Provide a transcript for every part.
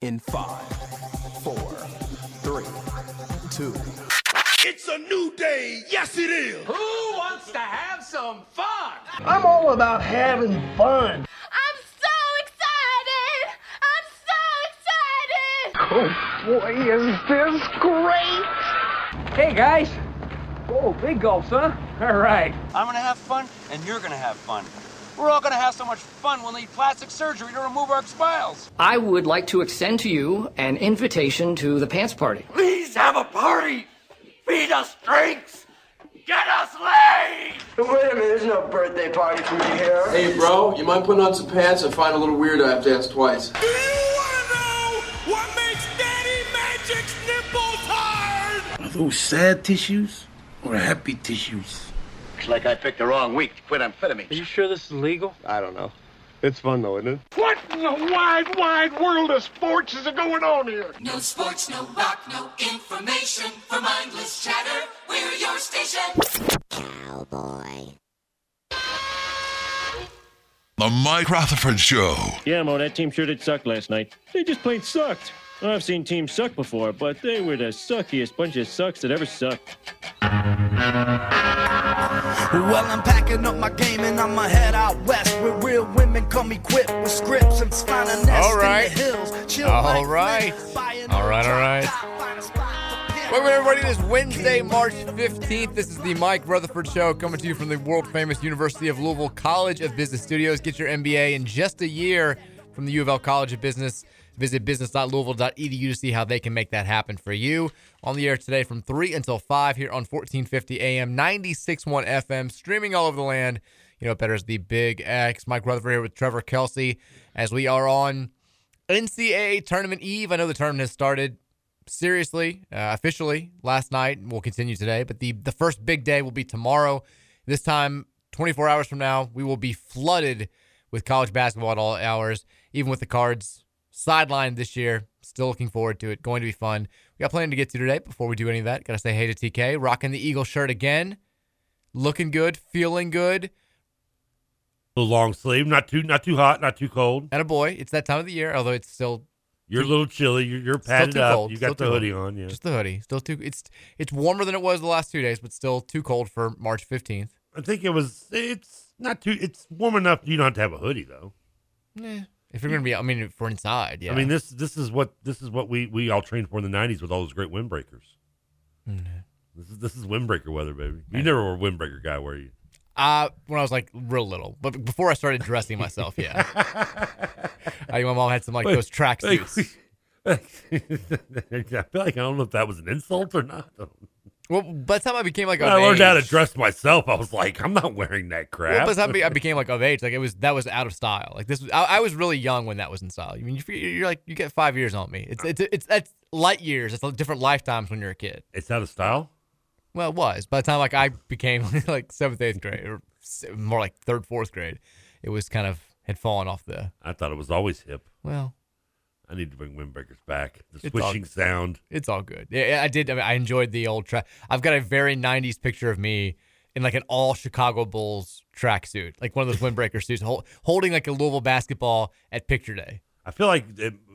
in five, four, three, two. It's a new day. Yes, it is. Who wants to have some fun? I'm all about having fun. I'm so excited! I'm so excited! Oh boy, is this great! Hey guys! Oh, big gulps, huh? All right. I'm gonna have fun, and you're gonna have fun. We're all gonna have so much fun we'll need plastic surgery to remove our smiles. I would like to extend to you an invitation to the pants party. Please have a party. Feed us drinks. Get us laid. Wait a minute, there's no birthday party for me here. Hey, bro, you mind putting on some pants? I find a little weird I have to ask twice. Do you wanna know what makes Daddy Magic's nipples hard? Are those sad tissues or happy tissues? Looks like I picked the wrong week to quit amphetamines. Are you sure this is legal? I don't know. It's fun though, isn't it? What in the wide, wide world of sports is going on here? No sports, no rock, no information. For mindless chatter, we're your station. Cowboy. The Mike Rutherford Show. Yeah, Mo, that team sure did suck last night. They just plain sucked. I've seen teams suck before, but they were the suckiest bunch of sucks that ever sucked. Well, I'm packing up my game and I'ma head out west where real women come equipped with scripts and find a nest All right. in the hills. Chill All like right. Flint, All right, all right. Welcome, everybody. It is Wednesday, March 15th. This is the Mike Rutherford Show coming to you from the world famous University of Louisville College of Business Studios. Get your MBA in just a year from the U of L College of Business. Visit business.louisville.edu to see how they can make that happen for you. On the air today from 3 until 5 here on 1450 AM, 96.1 FM, streaming all over the land. You know, better as the Big X. Mike Rutherford here with Trevor Kelsey as we are on NCAA Tournament Eve. I know the tournament has started seriously, uh, officially last night. We'll continue today, but the, the first big day will be tomorrow. This time, 24 hours from now, we will be flooded with college basketball at all hours, even with the cards sidelined this year. Still looking forward to it. Going to be fun. We got plenty to get to today. Before we do any of that, got to say hey to TK. Rocking the Eagle shirt again. Looking good, feeling good. The long sleeve, not too not too hot, not too cold. And a boy, it's that time of the year, although it's still You're a little chilly. You're, you're still padded up. cold. You Still got the hoodie cold. on. Yeah. Just the hoodie. Still too it's it's warmer than it was the last two days, but still too cold for March 15th. I think it was. It's not too. It's warm enough. You don't have to have a hoodie though. Eh, if you're gonna be, I mean, for inside, yeah. I mean this this is what this is what we we all trained for in the '90s with all those great windbreakers. Mm-hmm. This is this is windbreaker weather, baby. You never were a windbreaker guy, were you? Uh, when I was like real little, but before I started dressing myself, yeah. I, my mom had some like Wait, those track like, suits. I feel like I don't know if that was an insult or not. Well, by the time I became like, When I learned how to dress myself. I was like, I'm not wearing that crap. Well, by the time I became like of age, like it was that was out of style. Like this was, I, I was really young when that was in style. I mean, you're, you're like you get five years on me. It's it's it's that's light years. It's a different lifetimes when you're a kid. It's out of style. Well, it was by the time like I became like seventh, eighth grade, or more like third, fourth grade. It was kind of had fallen off the. I thought it was always hip. Well, I need to bring windbreakers back. The It's all- swishing sound. It's all good. Yeah, I did. I, mean, I enjoyed the old track. I've got a very '90s picture of me in like an all Chicago Bulls tracksuit, like one of those windbreaker suits, hol- holding like a Louisville basketball at picture day. I feel like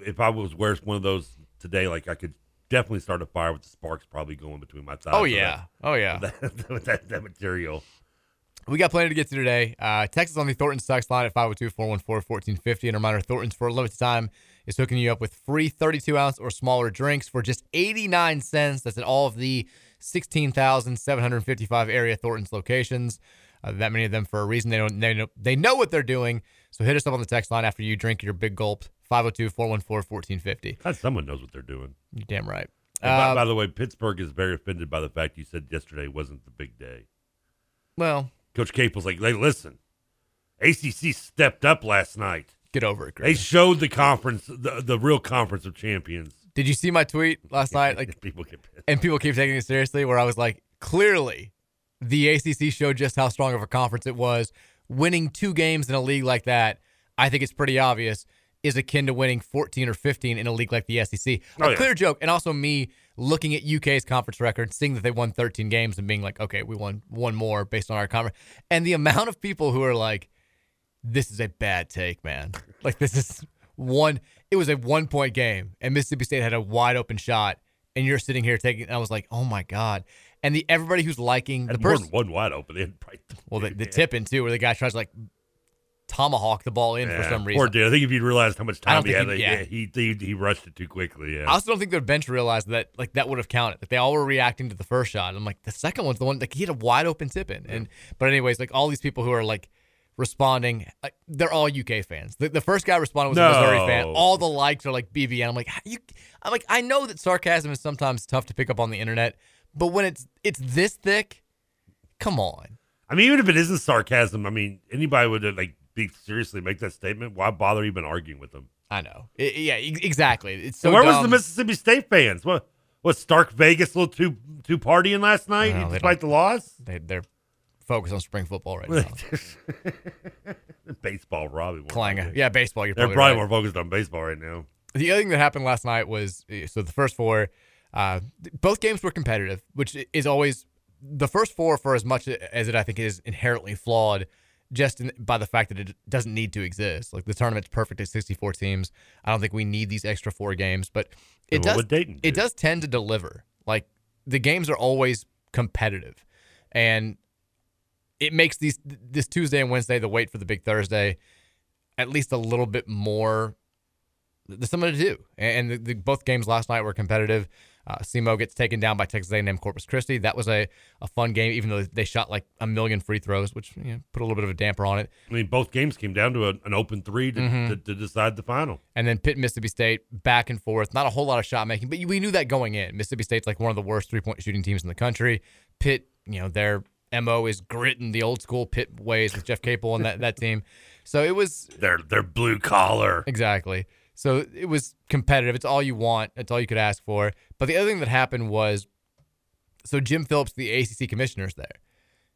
if, I was wearing one of those today, like I could definitely start a fire with the sparks probably going between my thighs. Oh, yeah. that- Oh, yeah. That, with that, that material. We got plenty to get to today. Uh, text us on the Thornton's text line at 502-414-1450. And a reminder, Thornton's for a limited time is hooking you up with free 32 ounce or smaller drinks for just 89 cents. That's at all of the 16,755 area Thornton's locations. Uh, that many of them for a reason. They don't. They know, they know what they're doing. So hit us up on the text line after you drink your big gulp. 502-414-1450. God, someone knows what they're doing. You're damn right. And by, Uh, by the way, Pittsburgh is very offended by the fact you said yesterday wasn't the big day. Well, Coach Capel's like, hey, listen, ACC stepped up last night. Get over it, They showed the conference, the, the real conference of champions. Did you see my tweet last night? Like people get pissed. and people keep taking it seriously. Where I was like, clearly, the ACC showed just how strong of a conference it was. Winning two games in a league like that, I think it's pretty obvious, is akin to winning 14 or 15 in a league like the SEC. A Oh, yeah. clear joke, and also me looking at UK's conference record, seeing that they won 13 games, and being like, okay, we won one more based on our conference, and the amount of people who are like, this is a bad take, man. Like this is one. It was a one point game, and Mississippi State had a wide open shot, and you're sitting here taking. I was like, oh my god. And the everybody who's liking the person, one wide open. They had probably well, the, the tipping too, where the guy tries to like tomahawk the ball in for some reason. Poor dude. I think if you'd realized how much time he had, he- yeah, yeah. he, he he rushed it too quickly. Yeah. I also don't think their bench realized that like that would have counted. Like they all were reacting to the first shot. I'm like, the second one's the one like he had a wide open tip in. And but anyways, like all these people who are like responding, like, they're all UK fans. The, the first guy responding was a Missouri fan. All the likes are like BBN. I'm like, you I'm like, I know that sarcasm is sometimes tough to pick up on the internet, but when it's it's this thick, come on. I mean, even if it isn't sarcasm, I mean, anybody would uh, like be seriously make that statement. Why bother even arguing with them? I know. I- yeah, exactly. It's so So where was the Mississippi State fans? What was Stark Vegas a little two two partying last night No, despite the loss? They, they're focused on spring football right now. baseball. More Clanger. Yeah, baseball. You're They're probably probably right. more focused on baseball right now. The other thing that happened last night was uh, so the first four, uh, both games were competitive, which is always the first four for as much as it I think is inherently flawed, just in, by the fact that it doesn't need to exist. Like the tournament's perfect at 64 teams. I don't think we need these extra four games, but it And does. Dayton It does tend to deliver. Like the games are always competitive, and it makes these this Tuesday and Wednesday the wait for the big Thursday at least a little bit more there's something to do. And the, the, both games last night were competitive. Uh, SEMO gets taken down by Texas A&M Corpus Christi. That was a, a fun game, even though they shot like a million free throws, which you know, put a little bit of a damper on it. I mean, both games came down to a, an open three to, Mhm. to, to decide the final. And then Pitt, Mississippi State, back and forth. Not a whole lot of shot making, but we knew that going in. Mississippi State's like one of the worst three point shooting teams in the country. Pitt, you know, their mo is grit and the old school Pitt ways with Jeff Capel and that that team. So it was they're they're blue collar exactly. So it was competitive. It's all you want. It's all you could ask for. But the other thing that happened was, so Jim Phillips, the ACC commissioner, is there,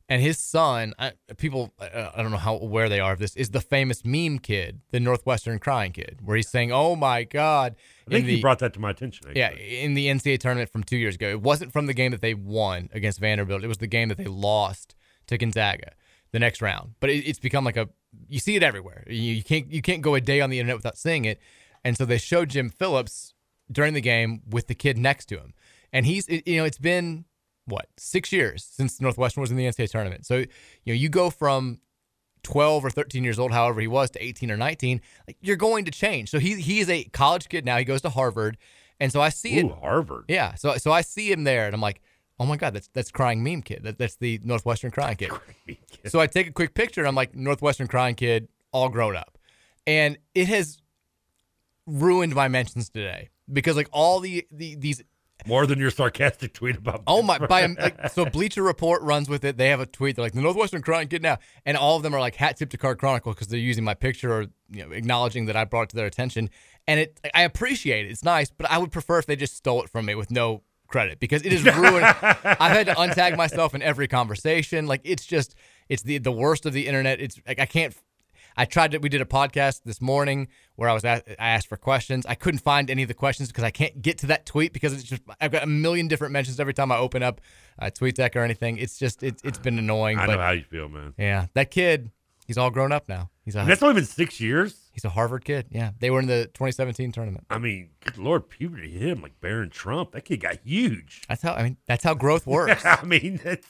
and his son. I, people, I, I don't know how aware they are of this. Is the famous meme kid, the Northwestern crying kid, where he's saying, "Oh my God." I think in he brought that to my attention. actually. yeah, in the NCAA tournament from two years ago. It wasn't from the game that they won against Vanderbilt. It was the game that they lost to Gonzaga the next round. But it, it's become like a you see it everywhere. You, you can't you can't go a day on the internet without seeing it. And so they showed Jim Phillips during the game with the kid next to him, and he's you know it's been what six years since Northwestern was in the NCAA tournament. So you know you go from 12 or 13 years old, however he was, to 18 or 19, like you're going to change. So he he is a college kid now. He goes to Harvard, and so I see Ooh, it. Harvard. Yeah. So so I see him there, and I'm like, oh my god, that's that's crying meme kid. That, that's the Northwestern crying kid. So I take a quick picture. and I'm like Northwestern crying kid, all grown up, and it has ruined my mentions today because like all the, the these More than your sarcastic tweet about. Oh my! By um, like, so Bleacher Report runs with it. They have a tweet. They're like the Northwestern crying kid now, and all of them are like hat tip to Card Chronicle because they're using my picture or you know acknowledging that I brought it to their attention. And it, I appreciate it. It's nice, but I would prefer if they just stole it from me with no credit because it is ruined. I've had to untag myself in every conversation. Like it's just it's the the worst of the internet. It's like I can't. I tried to. We did a podcast this morning where I was at, I asked for questions. I couldn't find any of the questions because I can't get to that tweet because it's just I've got a million different mentions every time I open up uh, TweetDeck or anything. It's just it's it's been annoying. I but know how you feel, man. Yeah, that kid, he's all grown up now. He's a, And that's only been six years. He's a Harvard kid. Yeah, they were in the 2017 tournament. I mean, good Lord, puberty hit him like Barron Trump. That kid got huge. That's how I mean. That's how growth works. I mean, that's,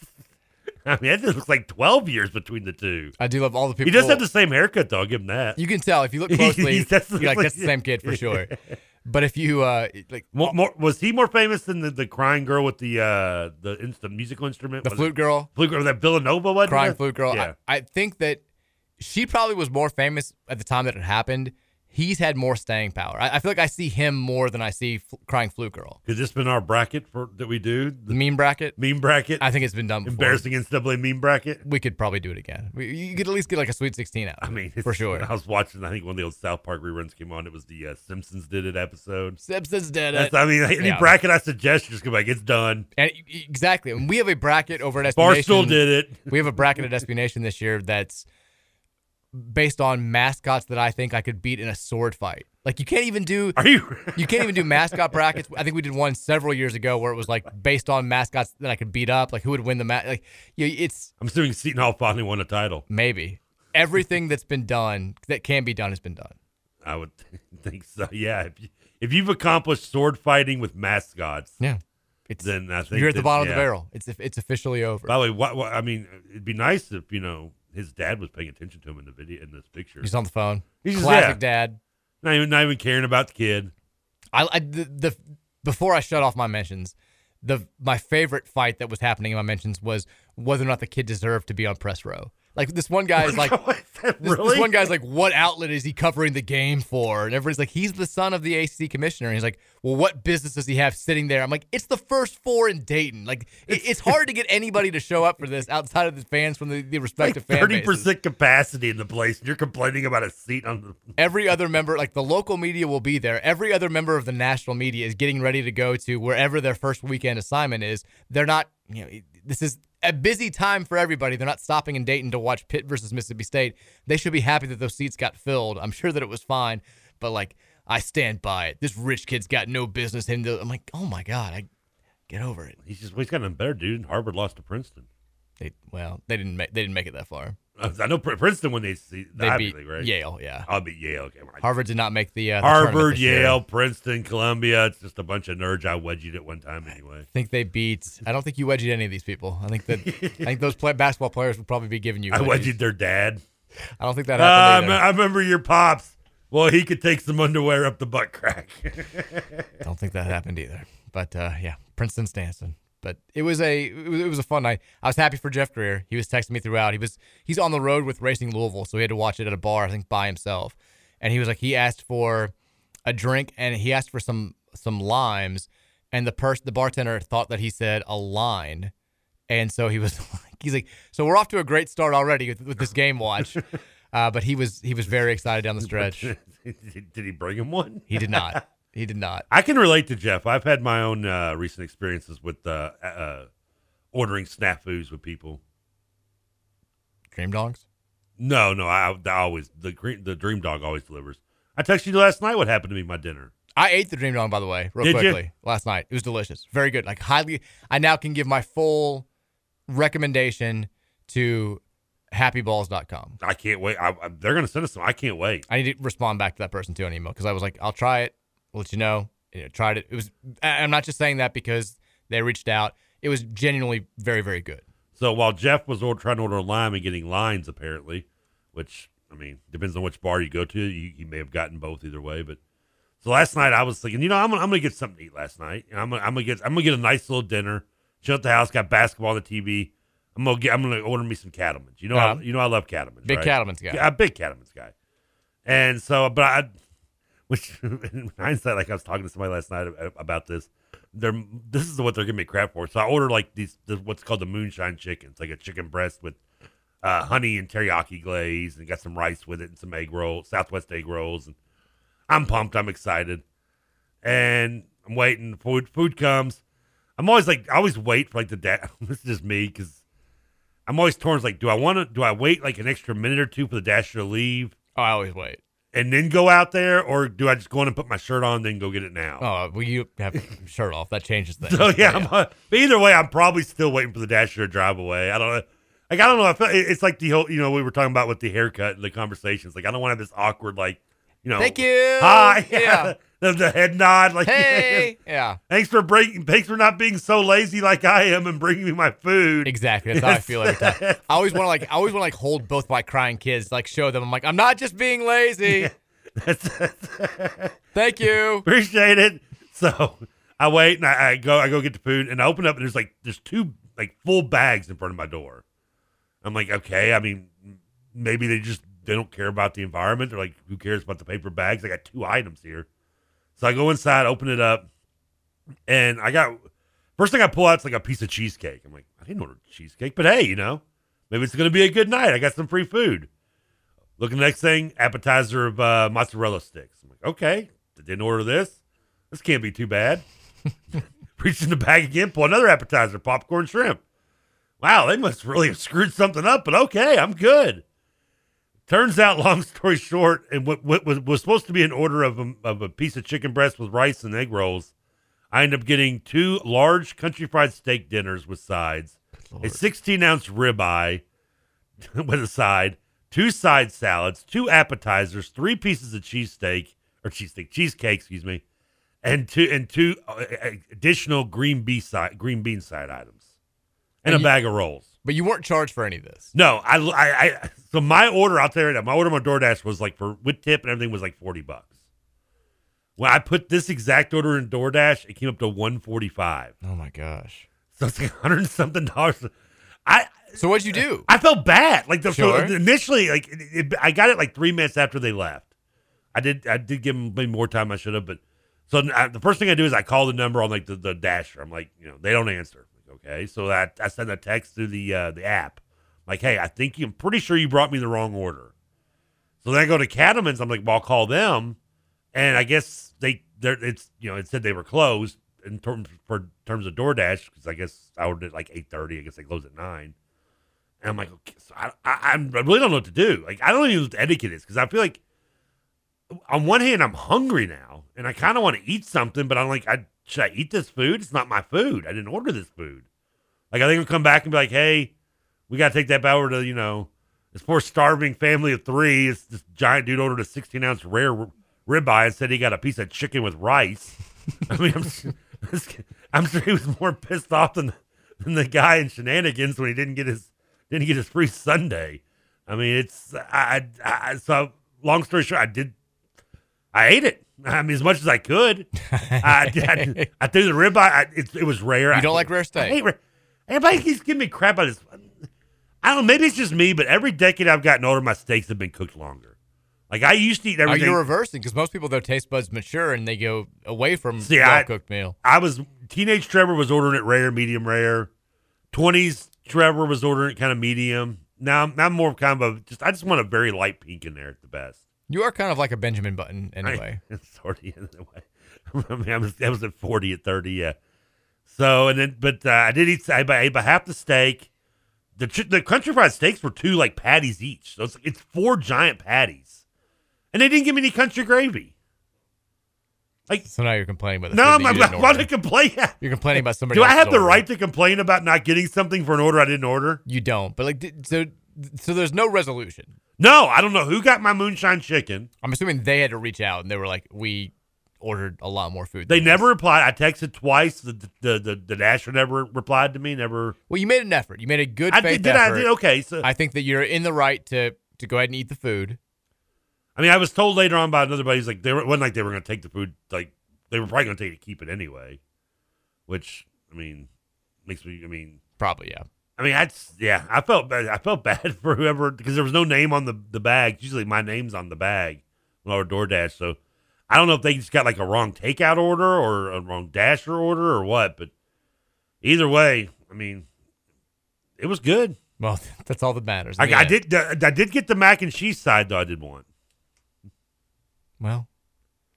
I mean, that just looks like twelve years between the two. I do love all the people. He does have the same haircut, though. I'll give him that. You can tell if you look closely. That's- you're like that's the same kid for sure. But if you uh like More, more, was he more famous than the, the crying girl with the uh the instant musical instrument? the Was flute it- girl, Flute girl that Villanova was crying flute girl, Yeah. I, I think that she probably was more famous at the time that it happened. He's had more staying power. I, I feel like I see him more than I see F- crying flute girl. Has this been our bracket for that we do? The meme bracket. Meme bracket. I think it's been done before. Embarrassing NCAA meme bracket. We could probably do it again. We, you could at least get like a Sweet 16 out. I mean, for sure. I was watching. I think one of the old South Park reruns came on. It was the uh, Simpsons did it episode. Simpsons did That's, it. I mean, any Yeah. bracket I suggest, you just go like, it's done. And exactly. And we have a bracket over at Barstool did it. We have a bracket at SB Nation this year that's based on mascots that I think I could beat in a sword fight. Like you can't even do Are you? you can't even do mascot brackets. I think we did one several years ago where it was like based on mascots that I could beat up, like who would win the match. Like you it's I'm assuming Seton Hall finally won a title. maybe everything that's been done that can be done has been done. I would think so. Yeah, if, you, if you've accomplished sword fighting with mascots, Yeah. It's, then I think You're at the bottom of the barrel. It's it's officially over. By the way, what, what I mean, it'd be nice if you know his dad was paying attention to him in the video in this picture. He's on the phone. He's just- Classic yeah. dad. Not even not even caring about the kid. I, I the, the before I shut off my mentions, the my favorite fight that was happening in my mentions was whether or not the kid deserved to be on press row. Like this one guy is like, this, this one guy's like, what outlet is he covering the game for? And everybody's like, he's the son of the ACC commissioner. And he's like, well, what business does he have sitting there? I'm like, it's the first four in Dayton. Like, it, it's hard to get anybody to show up for this outside of the fans from the, the respective fan Thirty bases. percent capacity in the place, and you're complaining about a seat on the. Every other member, like the local media will be there. Every other member of the national media is getting ready to go to wherever their first weekend assignment is. They're not, you know, this is a busy time for everybody. They're not stopping in Dayton to watch Pitt versus Mississippi State. They should be happy that those seats got filled. I'm sure that it was fine, but like, I stand by it. This rich kid's got no business in the. I'm like, oh my God, I get over it. He's just he's got nothing better, dude. Harvard lost to Princeton. They, well, they didn't make they didn't make it that far. I know Princeton when they see the They beat League, right? Yale, yeah. I'll beat Yale. Okay, well, Harvard did not make the, uh, the Harvard, this year. Yale, Princeton, Columbia. It's just a bunch of nerds I wedged at one time anyway. I think they beat. I don't think you wedged any of these people. I think that I think those play, basketball players would probably be giving you. I wedged their dad. I don't think that Uh, happened. I either. me- I remember your pops. Well, he could take some underwear up the butt crack. I don't think that happened either. But uh, yeah, Princeton Stanson. But it was a it was, it was a fun night. I was happy for Jeff Greer. He was texting me throughout. He was he's on the road with Racing Louisville, so he had to watch it at a bar, I think, by himself. And he was like, he asked for a drink and he asked for some some limes, and the person the bartender thought that he said a line, and so he was like, he's like, so we're off to a great start already with, with this game watch. Uh, but he was he was very excited down the stretch. did he bring him one? He did not. He did not. I can relate to Jeff. I've had my own uh, recent experiences with uh, uh, ordering snafus with people. Dream dogs? No, no. I, I always the the dream dog always delivers. I texted you last night. What happened to me? My dinner. I ate the dream dog, by the way, real Did you? quickly last night. It was delicious, very good. Like highly, I now can give my full recommendation to happyballs.com. I can't wait. I, I, they're gonna send us some. I can't wait. I need to respond back to that person too on email because I was like, I'll try it. I'll let you know. You know, tried it. It was. I'm not just saying that because they reached out. It was genuinely very, very good. So while Jeff was trying to order a lime and getting lines, apparently, which I mean depends on which bar you go to, you, you may have gotten both either way. But so last night I was thinking, you know, I'm gonna, I'm gonna get something to eat last night. And I'm gonna, I'm gonna get I'm gonna get a nice little dinner. Chill at the house, got basketball on the TV. I'm gonna get I'm gonna order me some Cattleman's. You know, I, Uh-huh. you know I love Cattleman's. Big right? Cattleman's guy. Yeah, a big Cattleman's guy. And so, but I, which in hindsight, like I was talking to somebody last night about this. They're this is what they're giving me crap for. So I ordered like these, the, what's called the moonshine chicken. It's like a chicken breast with uh, honey and teriyaki glaze, and got some rice with it, and some egg rolls, Southwest egg rolls, and I'm pumped. I'm excited, and I'm waiting. Food food comes. I'm always like, I always wait for like the dash. this is just me because I'm always torn. It's like, do I want to? Do I wait like an extra minute or two for the dasher to leave? Oh, I always wait. And then go out there, or do I just go in and put my shirt on, then go get it now? Oh, well, you have shirt off. That changes things. So yeah, uh, but either way, I'm probably still waiting for the dasher to drive away. I don't know. Like I don't know. I feel it's like the whole you know we were talking about with the haircut and the conversations. Like I don't want to have this awkward like you know. Thank you. Hi. Yeah. The, the head nod. Like Hey. Yeah. Thanks for breaking. Thanks for not being so lazy like I am and bringing me my food. Exactly. That's how I feel every time. I always want to like. I always want to like hold both my crying kids, like show them. I'm like, I'm not just being lazy. Thank you. Appreciate it. So I wait and I, I go. I go get the food and I open up and there's like there's two like full bags in front of my door. I'm like, okay. I mean, maybe they just they don't care about the environment. They're like, who cares about the paper bags? I got two items here. So I go inside, open it up, and I got first thing I pull out is like a piece of cheesecake. I'm like, I didn't order cheesecake, but hey, you know, maybe it's gonna be a good night. I got some free food. Look at the next thing, appetizer of uh, mozzarella sticks. I'm like, okay, I didn't order this. This can't be too bad. Reach in the bag again, pull another appetizer, popcorn shrimp. Wow, they must really have screwed something up, but okay, I'm good. Turns out, long story short, and what, what was, was supposed to be an order of a, of a piece of chicken breast with rice and egg rolls, I ended up getting two large country fried steak dinners with sides, a 16 ounce ribeye with a side, two side salads, two appetizers, three pieces of cheesesteak or cheesesteak cheesecake, excuse me, and two and two uh, additional green bean side green bean side items, and, And a you- bag of rolls. But you weren't charged for any of this. No, I, I, I so my order out there, my order on DoorDash was like for with tip and everything was like forty bucks. When I put this exact order in DoorDash, it came up to one forty five. Oh my gosh! So it's like hundred and something dollars. I So what'd you do? I felt bad. Like the, Sure. so initially, like it, it, I got it like three minutes after they left. I did I did give them maybe more time I should have, but so I, the first thing I do is I call the number on like the, the dasher. I'm like, you know, they don't answer. Okay, so I, I send a text through the uh, the app. Like, hey, I think you, I'm pretty sure you brought me the wrong order. So then I go to Cattleman's. I'm like, well, I'll call them, and I guess they they're it's you know it said they were closed in terms for terms of DoorDash because I guess I ordered at like eight thirty. I guess they close at nine. And I'm like, okay, so I, I, I really don't know what to do. Like, I don't even know what the etiquette is because I feel like, on one hand, I'm hungry now and I kind of want to eat something, but I'm like, I, should I eat this food? It's not my food. I didn't order this food. Like, I think I'll come back and be like, hey, we got to take that power to, you know, this poor starving family of three. This, this giant dude ordered a 16 ounce rare ribeye and said he got a piece of chicken with rice. I mean, I'm, I'm sure he was more pissed off than, than the guy in shenanigans when he didn't get his didn't get his free Sunday. I mean, it's I, I so long story short, I did I ate it. I mean, as much as I could. I, I, I threw the ribeye. I, it, it was rare. You I- don't like rare I steak? hate rare. Everybody keeps giving me crap about this. I don't know. Maybe it's just me, but every decade I've gotten older, my steaks have been cooked longer. Like I used to eat Are everything. you reversing? Because most people, their taste buds mature and they go away from See, well cooked meal. I was teenage Trevor was ordering it rare, medium rare. Twenties Trevor was ordering it kind of medium. Now I'm, now I'm more kind of a just. I just want a very light pink in there at the best. You are kind of like a Benjamin Button anyway. I, sort of in a way. I mean, I was I was at forty at thirty, yeah. So and then, but uh, I did eat. I ate about half the steak. The the country fried steaks were two like patties each. So it's it's four giant patties, and they didn't give me any country gravy. Like so now you're complaining about the no, I'm, I'm about to complain. You're complaining about somebody. Do I have the order. right to complain about not getting something for an order I didn't order? You don't. But like, so so there's no resolution. No, I don't know who got my moonshine chicken. I'm assuming they had to reach out and they were like, we ordered a lot more food. They never replied. I texted twice. The the the, the dasher never replied to me. Never. Well, you made an effort. You made a good I faith did. did I effort. did okay. So I think that you're in the right to to go ahead and eat the food. I mean, I was told later on by another buddy, he's like, they were, it wasn't like they were going to take the food, like, they were probably going to take it, to keep it anyway. Which, I mean, makes me, I mean, Probably, yeah. I mean, that's, yeah, I felt bad. I felt bad for whoever, because there was no name on the, the bag. Usually my name's on the bag when I order DoorDash. So I don't know if they just got like a wrong takeout order or a wrong dasher order or what, but either way, I mean, it was good. Well, that's all that matters. I, I did, I did get the mac and cheese side though. I did want. Well,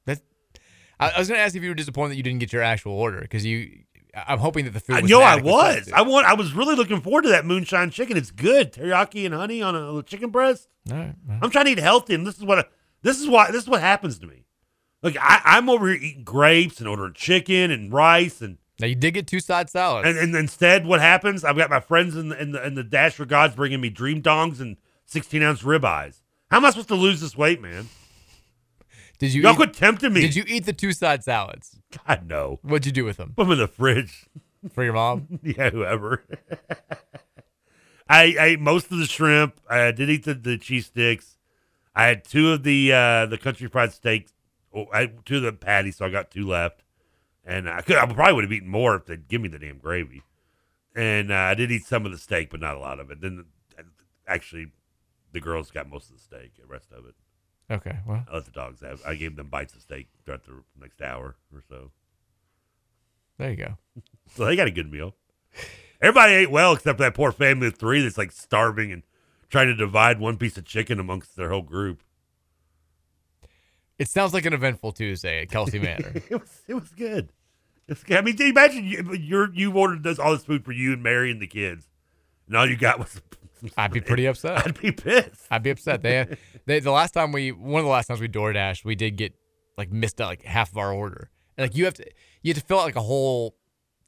that I, I was going to ask if you were disappointed that you didn't get your actual order because you. I'm hoping that the food. I know I was. I want. I was really looking forward to that moonshine chicken. It's good, teriyaki and honey on a, chicken breast. All right, well. I'm trying to eat healthy, and this is what I, this is why this is what happens to me. Look, I, I'm over here eating grapes and ordering chicken and rice, and Now you did get two side salads. and, and instead, what happens? I've got my friends in the in the, in the Dasher Gods bringing me dream dongs and 16 ounce ribeyes. How am I supposed to lose this weight, man? Did you? Y'all eat, quit tempting me. Did you eat the two side salads? God no. What'd you do with them Put them in the fridge. for your mom? yeah, whoever. I, I ate most of the shrimp. I did eat the, the cheese sticks. I had two of the uh, the country fried steaks. Oh, I two of the patties, so I got two left. And I could I probably would have eaten more if they'd give me the damn gravy. And uh, I did eat some of the steak, but not a lot of it. Then actually, the girls got most of the steak. The rest of it, Okay, well, I let the dogs have. I gave them bites of steak throughout the next hour or so. there you go. So they got a good meal. Everybody ate well except that poor family of three that's like starving and trying to divide one piece of chicken amongst their whole group. It sounds like an eventful Tuesday at Kelsey Manor. it was it was good. It's. I mean, imagine you you're, you ordered this all this food for you and Mary and the kids, and all you got was. I'd be pretty upset. I'd be pissed. I'd be upset. They, they, the last time we, one of the last times we door dashed, we did get like missed out like half of our order. And like you have to, you have to fill out like a whole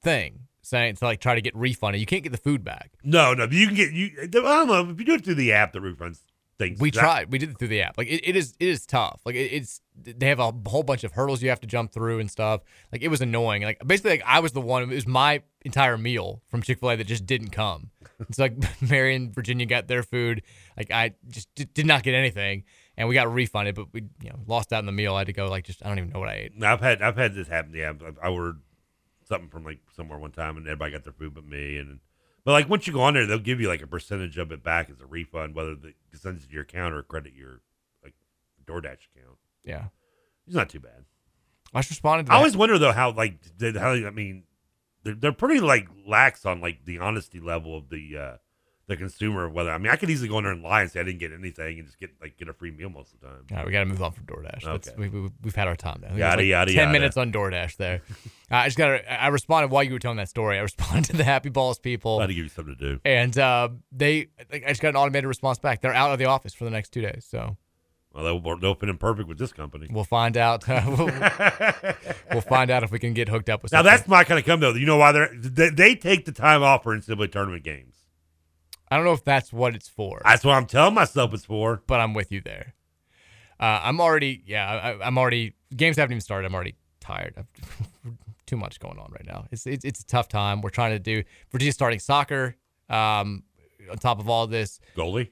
thing saying to like try to get refunded. You can't get the food back. No, no, you can get you. I don't know if you do it through the app. The refunds things. We That- tried. We did it through the app. Like it, it is it is tough. Like it, it's they have a whole bunch of hurdles you have to jump through and stuff. Like it was annoying. Like basically like I was the one it was my entire meal from Chick-fil-A that just didn't come. It's like Mary and Virginia got their food. Like I just did, did not get anything and we got refunded but we you know lost out in the meal. I had to go like just I don't even know what I ate. I've had I've had this happen. Yeah, I- I ordered something from like somewhere one time, and everybody got their food but me. And but like once you go on there, they'll give you like a percentage of it back as a refund, whether they send it to your account or credit your like DoorDash account. Yeah. It's not too bad. I just responded to I always wonder though how like how I mean they're they're pretty like lax on like the honesty level of the uh the consumer. Whether I mean I could easily go in there and lie and say I didn't get anything and just get like get a free meal most of the time. All right, we got to move on from DoorDash. That's, Okay. we, we, we've had our time now. I think it was Yada, like yada, Ten yada. minutes on DoorDash there. Uh, I just got. to I responded while you were telling that story. I responded to the Happy Balls people. Glad to give you something to do. And uh, they, like, I just got an automated response back. They're out of the office for the next two days. So Well, they'll, they'll fit in perfect with this company. we'll find out. we'll, we'll find out if we can get hooked up with. Now something. that's my kind of come though. You know why they're they, they take the time off for NCAA tournament games. I don't know if that's what it's for. That's what I'm telling myself it's for. but I'm with you there. Uh, I'm already, yeah, I, I'm already. Games haven't even started. I'm already tired. I've, too much going on right now. It's, it's it's a tough time. We're trying to do. Virginia's starting soccer. Um, on top of all this, Goalie.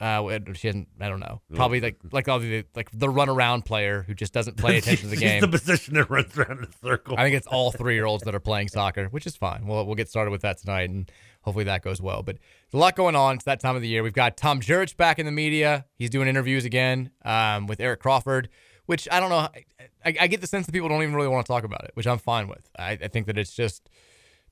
uh, she hasn't. I don't know. Probably like like all the like the runaround player who just doesn't pay attention to the She's game. the position that runs around in a circle. I think it's all three year olds that are playing soccer, which is fine. We'll we'll get started with that tonight, and hopefully that goes well. But a lot going on. It's that time of the year. We've got Tom Jurich back in the media. He's doing interviews again um, with Eric Crawford, which I don't know. I, I get the sense that people don't even really want to talk about it, which I'm fine with. I, I think that it's just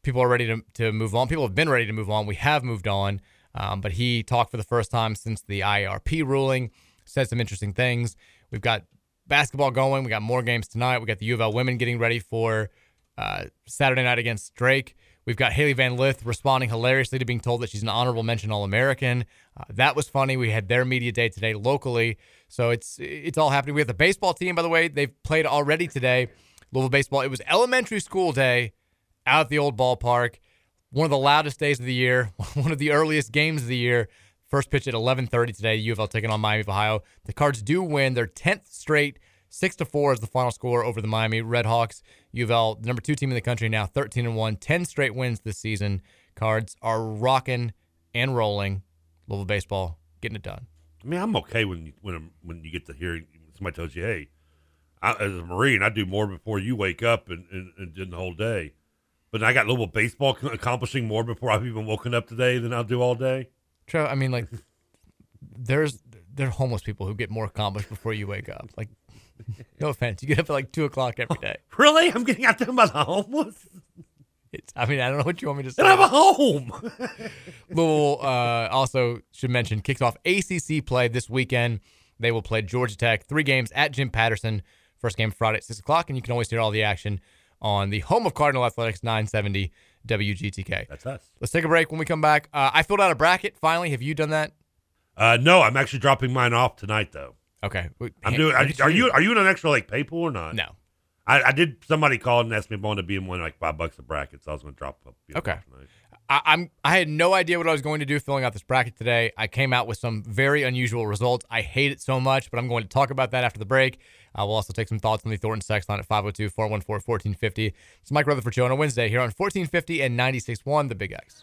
people are ready to, to move on. People have been ready to move on. We have moved on. Um, but he talked for the first time since the IRP ruling, said some interesting things. We've got basketball going. We got more games tonight. We got the U of L women getting ready for uh, Saturday night against Drake. We've got Hailey Van Lith responding hilariously to being told that she's an honorable mention All American. Uh, that was funny. We had their media day today locally, so it's it's all happening. We have the baseball team, by the way. They've played already today. Louisville baseball. It was elementary school day out at the old ballpark. One of the loudest days of the year. One of the earliest games of the year. First pitch at 11:30 today. U of L taking on Miami of Ohio. The Cards do win their 10th straight. Six to four is the final score over the Miami Redhawks. U of L, the number two team in the country now, 13 and one, 10 straight wins this season. Cards are rocking and rolling. Louisville baseball getting it done. I mean, I'm okay when you, when when you get to hear somebody tells you, "Hey, I, as a Marine, I do more before you wake up and, and, and did the whole day." But I got Louisville baseball accomplishing more before I've even woken up today than I'll do all day. Trev, I mean, like, there's there are homeless people who get more accomplished before you wake up. Like, no offense, you get up at like two o'clock every day. Really? I'm getting out there by the homeless. It's, I mean, I don't know what you want me to say. And I'm a home. Louisville uh, also should mention kicks off ACC play this weekend. They will play Georgia Tech three games at Jim Patterson. First game Friday at six o'clock, and you can always hear all the action on the home of Cardinal Athletics 970 WGTK. That's us. Let's take a break. When we come back, uh, I filled out a bracket. Finally, have you done that? Uh, no, I'm actually dropping mine off tonight though. Okay, I'm doing. Are, are you are you in an extra like pay pool or not? No. I, I did. Somebody called and asked me if I wanted to be in one like five bucks a bracket, so I was going to drop up. you know, Okay. tonight. I, I'm I had no idea what I was going to do filling out this bracket today. I came out with some very unusual results. I hate it so much, but I'm going to talk about that after the break. Uh, we'll also take some thoughts on the Thornton sex line at 502 414 1450. It's Mike Rutherford Show on a Wednesday here on 1450 and 96.1 The Big X.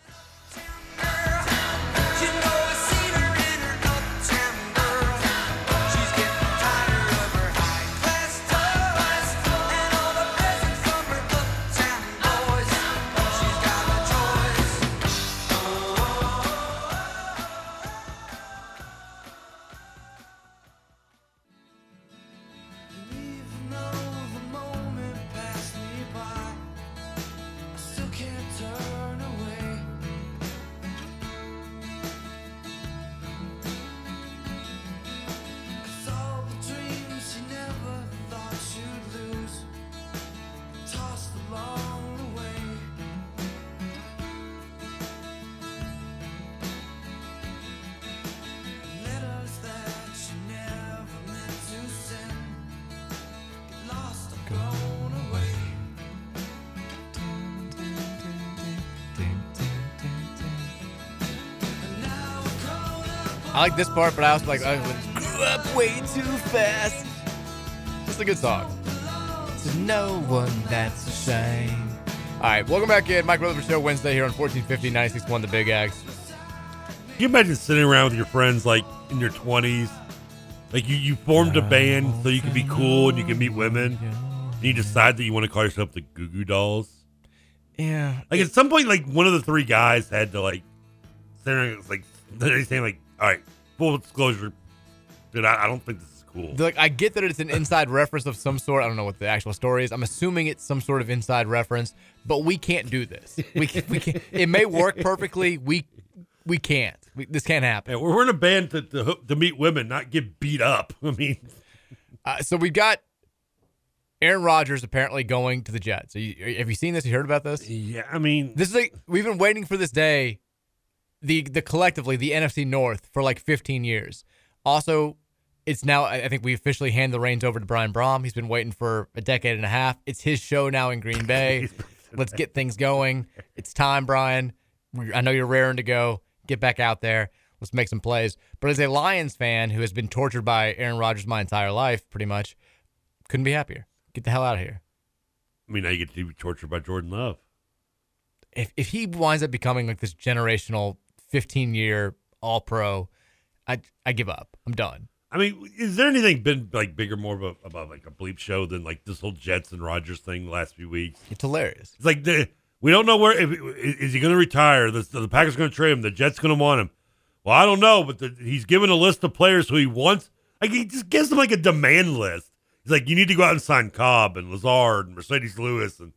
like this part, but I also like I grew up way too fast. It's a good song. To no one that's a shame. All right, welcome back in. Mike Rutherford Show Wednesday here on 1450 96.1 The Big X. Can you imagine sitting around with your friends like in your twenties? Like you, you formed a band so you can be cool and you can meet women. And you decide that you want to call yourself the Goo Goo Dolls. Yeah. Like at some point, like one of the three guys had to like sit there like they're saying like, all right, full disclosure, dude, I, I don't think this is cool. Like I get that it's an inside reference of some sort. I don't know what the actual story is. I'm assuming it's some sort of inside reference, but we can't do this. We can, we can It may work perfectly. We we can't. We, this can't happen. Yeah, we're, we're in a band to, to to meet women, not get beat up. I mean, Uh, so we've got Aaron Rodgers apparently going to the Jets. You, have you seen this? You heard about this? Yeah, I mean, this is like we've been waiting for this day. The the collectively the NFC North for like 15 years. Also, it's now I think we officially hand the reins over to Brian Brom. He's been waiting for a decade and a half. It's his show now in Green Bay. Let's get things going. It's time, Brian. I know you're raring to go. Get back out there. Let's make some plays. But as a Lions fan who has been tortured by Aaron Rodgers my entire life, pretty much, couldn't be happier. Get the hell out of here. I mean, now you get to be tortured by Jordan Love. if if he winds up becoming like this generational 15 year all pro, I I give up. I'm done. I mean, is there anything been like bigger, more of a, about like a bleep show than like this whole Jets and Rodgers thing the last few weeks? It's hilarious. It's like the, we don't know where if, is he going to retire. The, the Packers going to trade him. The Jets going to want him. Well, I don't know, but the, he's given a list of players who he wants. Like he just gives them like a demand list. He's like, you need to go out and sign Cobb and Lazard and Marcedes Lewis and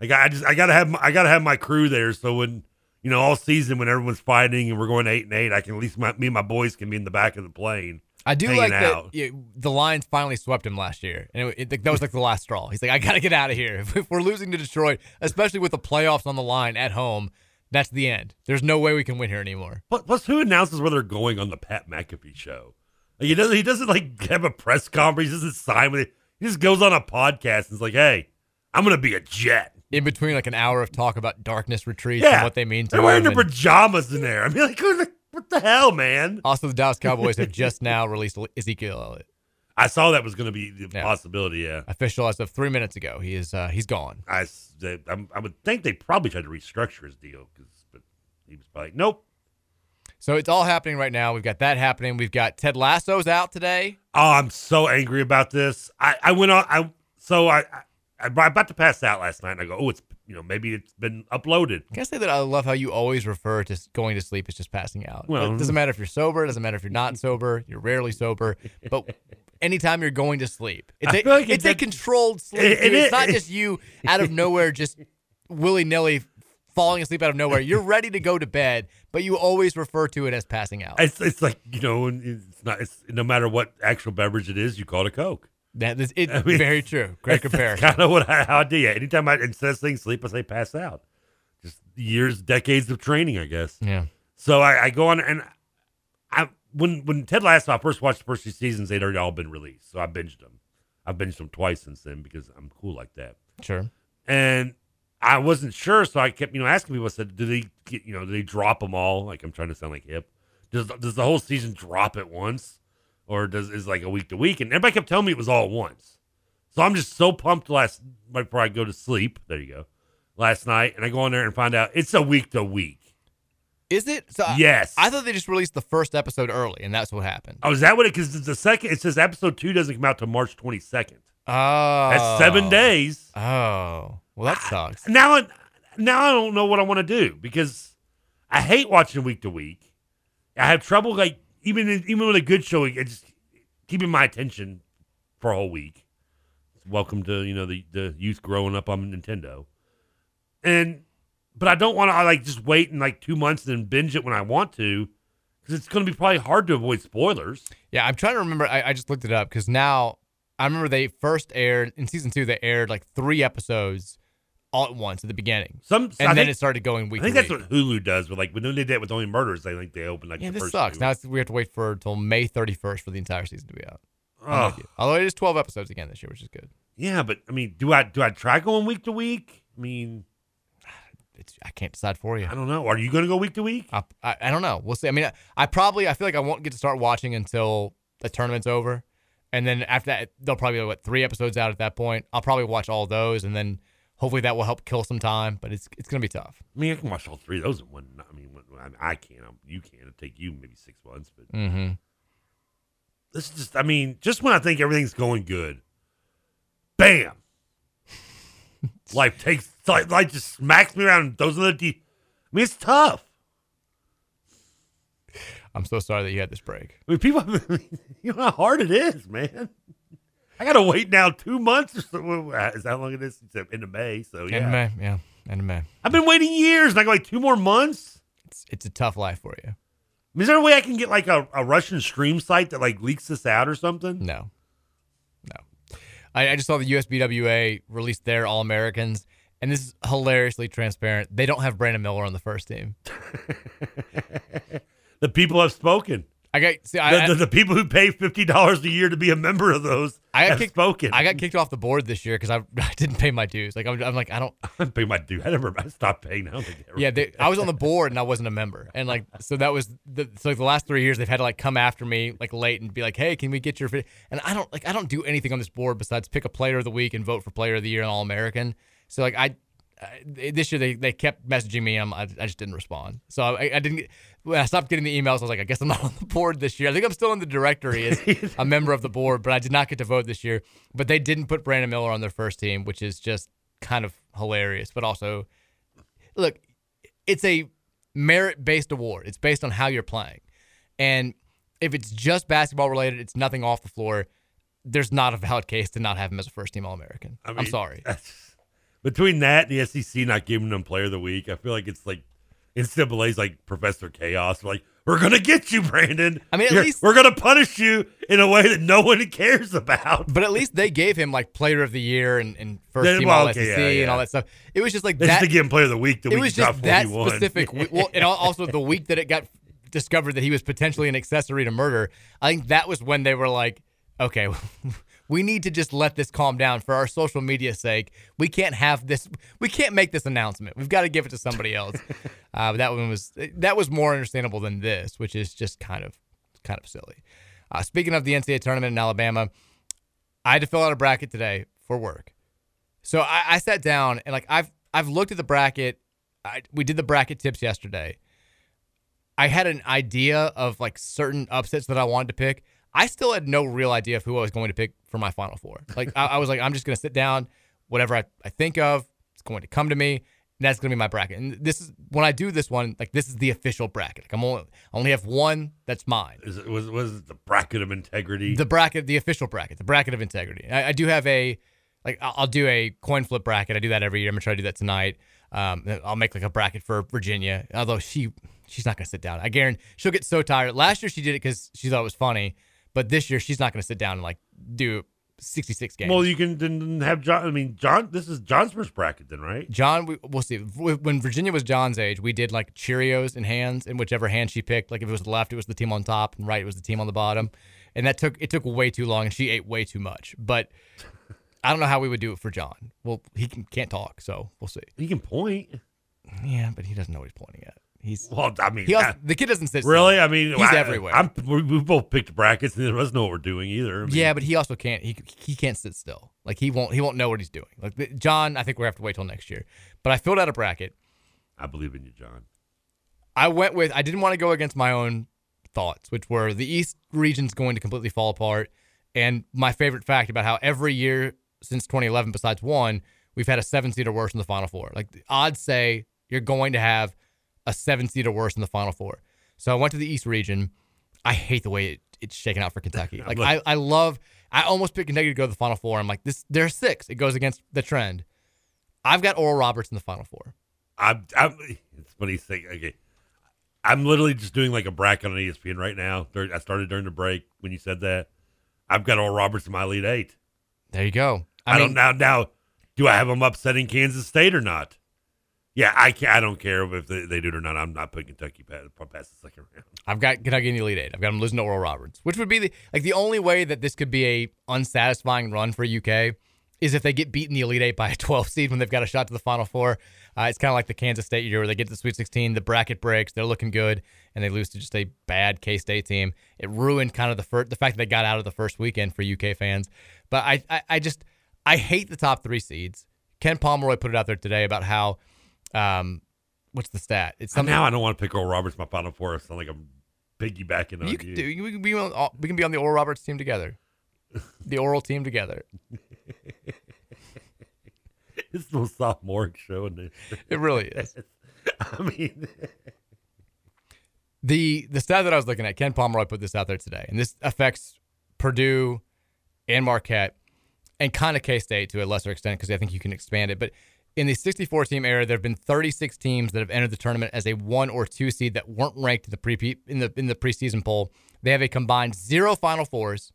like I just I gotta have my, I gotta have my crew there so when you know all season when everyone's fighting and we're going eight and eight, I can at least my, me and my boys can be in the back of the plane. I do like out. that the Lions finally swept him last year, and it, it- that was like the last straw. He's like, I gotta get out of here. If, if we're losing to Detroit, especially with the playoffs on the line at home, that's the end. There's no way we can win here anymore. Plus, plus, who announces where they're going on the Pat McAfee show? Like he doesn't. He doesn't like have a press conference. He doesn't sign with it. He just goes on a podcast and is like, "Hey, I'm gonna be a Jet." In between like an hour of talk about darkness retreats Yeah, and what they mean to They're wearing their and- pajamas in there. I mean, like, who the- what the hell, man? Also, the Dallas Cowboys have just now released Ezekiel Elliott. I saw that was going to be the possibility. Yeah, Official as of three minutes ago. He is uh, he's gone. I, they- I'm- I would think they probably tried to restructure his deal, 'cause- but he was probably like, "Nope." So it's all happening right now. We've got that happening. We've got Ted Lasso's out today. Oh, I'm so angry about this. I, I went on. I so I, I I'm about to pass out last night, and I go, "Oh, it's you know maybe it's been uploaded." Can I say that I love how you always refer to going to sleep as just passing out? Well- it doesn't matter if you're sober. It doesn't matter if you're not sober. You're rarely sober. But anytime you're going to sleep, it's, I a, like it's it- a controlled sleep. It- it it's not just you out of nowhere, just willy nilly falling asleep out of nowhere. You're ready to go to bed, but you always refer to it as passing out. It's it's like you know, it's not. It's no matter what actual beverage it is, you call it a Coke. That is it. I mean, very true. Great comparison. Kind of what I, how I do. Yeah, anytime I instead of saying sleep, I say pass out. Just years, decades of training, I guess. Yeah. So I, I go on and I when when Ted Lasso, I first watched the first two seasons, they'd already all been released, so I binged them. I've binged them twice since then because I'm cool like that. Sure. And I wasn't sure, so I kept you know asking people. I said, "Do they get you know? Do they drop them all?" Like I'm trying to sound like hip. Does does the whole season drop at once, or does is like a week to week? And everybody kept telling me it was all at once. So I'm just so pumped last before I go to sleep. There you go. Last night, and I go on there and find out it's a week to week. Is it? So Yes. I thought they just released the first episode early, and that's what happened. Oh, is that what it? Because the second it says episode two doesn't come out till March 22nd. Oh, That's seven days. Oh, well, that sucks. Now, I- now I don't know what I want to do because I hate watching week to week. I have trouble like even even with a good show, it's keeping my attention for a whole week. Welcome to you know the the youth growing up on Nintendo, and but I don't want to like just wait in like two months and then binge it when I want to because it's going to be probably hard to avoid spoilers. Yeah, I'm trying to remember. I, I just looked it up because now I remember they first aired in season two. They aired like three episodes all at once at the beginning. Some and I then think- it started going week. I think that's week. what Hulu does, but like when they did that with Only Murders, I think they opened like Yeah, the this first sucks. two. Now it's, we have to wait for until May 31st for the entire season to be out. Ugh. Although it is 12 episodes again this year, which is good. Yeah, but I mean, do I do I try going week to week? I mean, it's, I can't decide for you. I don't know. Are you going to go week to week? I, I, I don't know. We'll see. I mean, I, I probably I feel like I won't get to start watching until the tournament's over, and then after that, they'll probably be what three episodes out at that point. I'll probably watch all those, and then hopefully that will help kill some time. But it's it's gonna be tough. I mean, I can watch all three of those in one. I mean, I, I can't. um, You can. It'll take you maybe six months, but Mm-hmm. this is just. I mean, just when I think everything's going good, bam, life takes life, life just smacks me around and throws another D. I mean, it's tough. I'm so sorry that you had this break. I mean, people, you know how hard it is, man. I gotta wait now two months or so. Uh, is that how long it is? It's uh, end of May, so yeah. End of May, yeah, end of May. I've been waiting years, and I go like two more months. It's it's a tough life for you. Is there a way I can get like a, a Russian stream site that like leaks this out or something? No, no. I, I just saw the USBWA release their All Americans, and this is hilariously transparent. They don't have Brandon Miller on the first team. The people have spoken. I got see, The, I, the, the people who pay fifty dollars a year to be a member of those I got kicked, spoken. I got kicked off the board this year because I, I didn't pay my dues. Like I'm, I'm like I don't. I pay my due. I never. I stopped paying. I don't think. Yeah, they. I was on the board and I wasn't a member, and like so that was the so like the last three years they've had to like come after me like late and be like, hey, can we get your? fi-" And I don't like I don't do anything on this board besides pick a player of the week and vote for player of the year and All American. So like I. I this year they, they kept messaging me and I'm, I, I just didn't respond. So I, I didn't get, when I stopped getting the emails. I was like, I guess I'm not on the board this year. I think I'm still in the directory as a member of the board, but I did not get to vote this year. But they didn't put Brandon Miller on their first team, which is just kind of hilarious. But also, look, it's a merit based award. It's based on how you're playing. And if it's just basketball related, it's nothing off the floor. There's not a valid case to not have him as a first team All American. I I'm mean, sorry. Between that and the SEC not giving them Player of the Week, I feel like it's like NCAA's like Professor Chaos. Like we're gonna get you, Brandon. I mean, at You're- least- we're gonna punish you in a way that no one cares about. But at least they gave him like player of the year and, and first Then- team well, All okay, SEC yeah, and all that stuff. It was just like They that. just to give him Player of the Week the it week was just that 41. specific. we- well, and also the week that it got discovered that he was potentially an accessory to murder. I think that was when they were like, okay. We need to just let this calm down for our social media sake. We can't have this. We can't make this announcement. We've got to give it to somebody else. uh, that one was that was more understandable than this, which is just kind of kind of silly. Uh, speaking of the NCAA tournament in Alabama, I had to fill out a bracket today for work. So I, I sat down and like I've I've looked at the bracket. I, we did the bracket tips yesterday. I had an idea of like certain upsets that I wanted to pick. I still had no real idea of who I was going to pick for my final four. Like I, I was like, I'm just gonna sit down, whatever I, I think of, it's going to come to me. And that's gonna be my bracket. And this is when I do this one, like this is the official bracket. Like I'm only I only have one that's mine. Is it, was was it the bracket of integrity? The bracket, the official bracket, the bracket of integrity. I, I do have a, like, I'll, I'll do a coin flip bracket. I do that every year. I'm gonna try to do that tonight. Um, I'll make like a bracket for Virginia. Although she, she's not gonna sit down. I guarantee she'll get so tired. Last year she did it because she thought it was funny, but this year she's not gonna sit down and like do 66 games. well, you can then have John. I mean, John. This is John's first bracket, then, right? John, we, we'll see. When Virginia was John's age, we did like Cheerios in hands, and whichever hand she picked, like if it was the left, it was the team on top, and right, it was the team on the bottom, and that took it took way too long, and she ate way too much. But I don't know how we would do it for John. Well, he can, can't talk, so we'll see. He can point. Yeah, but he doesn't know what he's pointing at. He's Well, I mean, he also, I- the kid doesn't sit. Really? still. I mean, he's I, everywhere. I'm, we, we both picked brackets, and of us know what we're doing either. I mean, yeah, but he also can't. He he can't sit still. Like he won't. He won't know what he's doing. Like John, I think we have to wait till next year. But I filled out a bracket. I believe in you, John. I went with I didn't want to go against my own thoughts, which were the East region's going to completely fall apart. And my favorite fact about how every year since 2011, besides one, we've had a seven seed or worse in the Final Four. Like the odds say you're going to have a seven seed or worse in the Final Four. So I went to the East region. I hate the way it, it's shaken out for Kentucky. Like I, I love. I almost picked Kentucky to go to the Final Four. I'm like this. They're six. It goes against the trend. I've got Oral Roberts in the Final Four. I'm, I'm it's funny say okay. I'm literally just doing like a bracket on ESPN right now. I started during the break when you said that. I've got Oral Roberts in my Elite Eight. There you go. I, I don't mean- now. Now, do I have them upsetting Kansas State or not? Yeah, I I don't care if they, they do it or not. I'm not putting Kentucky past, past the second round. I've got Kentucky in the Elite Eight. I've got them losing to Oral Roberts, which would be the like the only way that this could be a unsatisfying run for UK is if they get beaten the Elite Eight by a 12 seed when they've got a shot to the Final Four. Uh, it's kind of like the Kansas State year where they get to the Sweet 16, the bracket breaks, they're looking good, and they lose to just a bad K State team. It ruined kind of the first, the fact that they got out of the first weekend for UK fans. But I, I, I just I hate the top three seeds. Ken Pomeroy put it out there today about how, um, what's the stat? It's something. Now I don't want to pick Oral Roberts my Final Four. I sound like I'm piggybacking on you. Can do. We can be on. We can be on the Oral Roberts team together. the oral team together. it's the sophomore show in this. It really is. I mean, the the stat that I was looking at, Ken Pomeroy put this out there today, and this affects Purdue and Marquette and kind of K State to a lesser extent because I think you can expand it. But in the 64 team era, there have been 36 teams that have entered the tournament as a one or two seed that weren't ranked in the pre in the in the preseason poll. They have a combined zero Final Fours,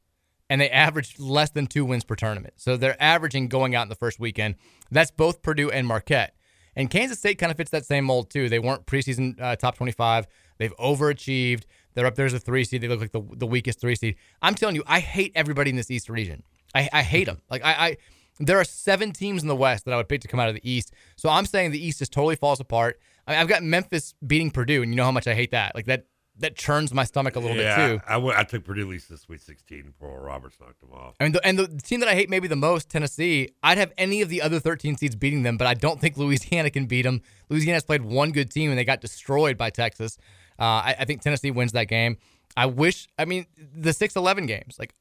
and they averaged less than two wins per tournament. So they're averaging going out in the first weekend. That's both Purdue and Marquette. And Kansas State kind of fits that same mold too. They weren't preseason uh, top 25. They've overachieved. They're up there as a three seed. They look like the, the weakest three seed. I'm telling you, I hate everybody in this East region. I, I hate them. Like I, I, there are seven teams in the West that I would pick to come out of the East. So I'm saying the East just totally falls apart. I I've got Memphis beating Purdue, and you know how much I hate that. Like that that churns my stomach a little yeah, bit too. I, I, I took Purdue at least the Sweet 16 before Roberts knocked them off. I mean, the, and the team that I hate maybe the most, Tennessee, I'd have any of the other 13 seeds beating them, but I don't think Louisiana can beat them. Louisiana's played one good team and they got destroyed by Texas. Uh, I, I think Tennessee wins that game. I wish, I mean, the 6 11 games, like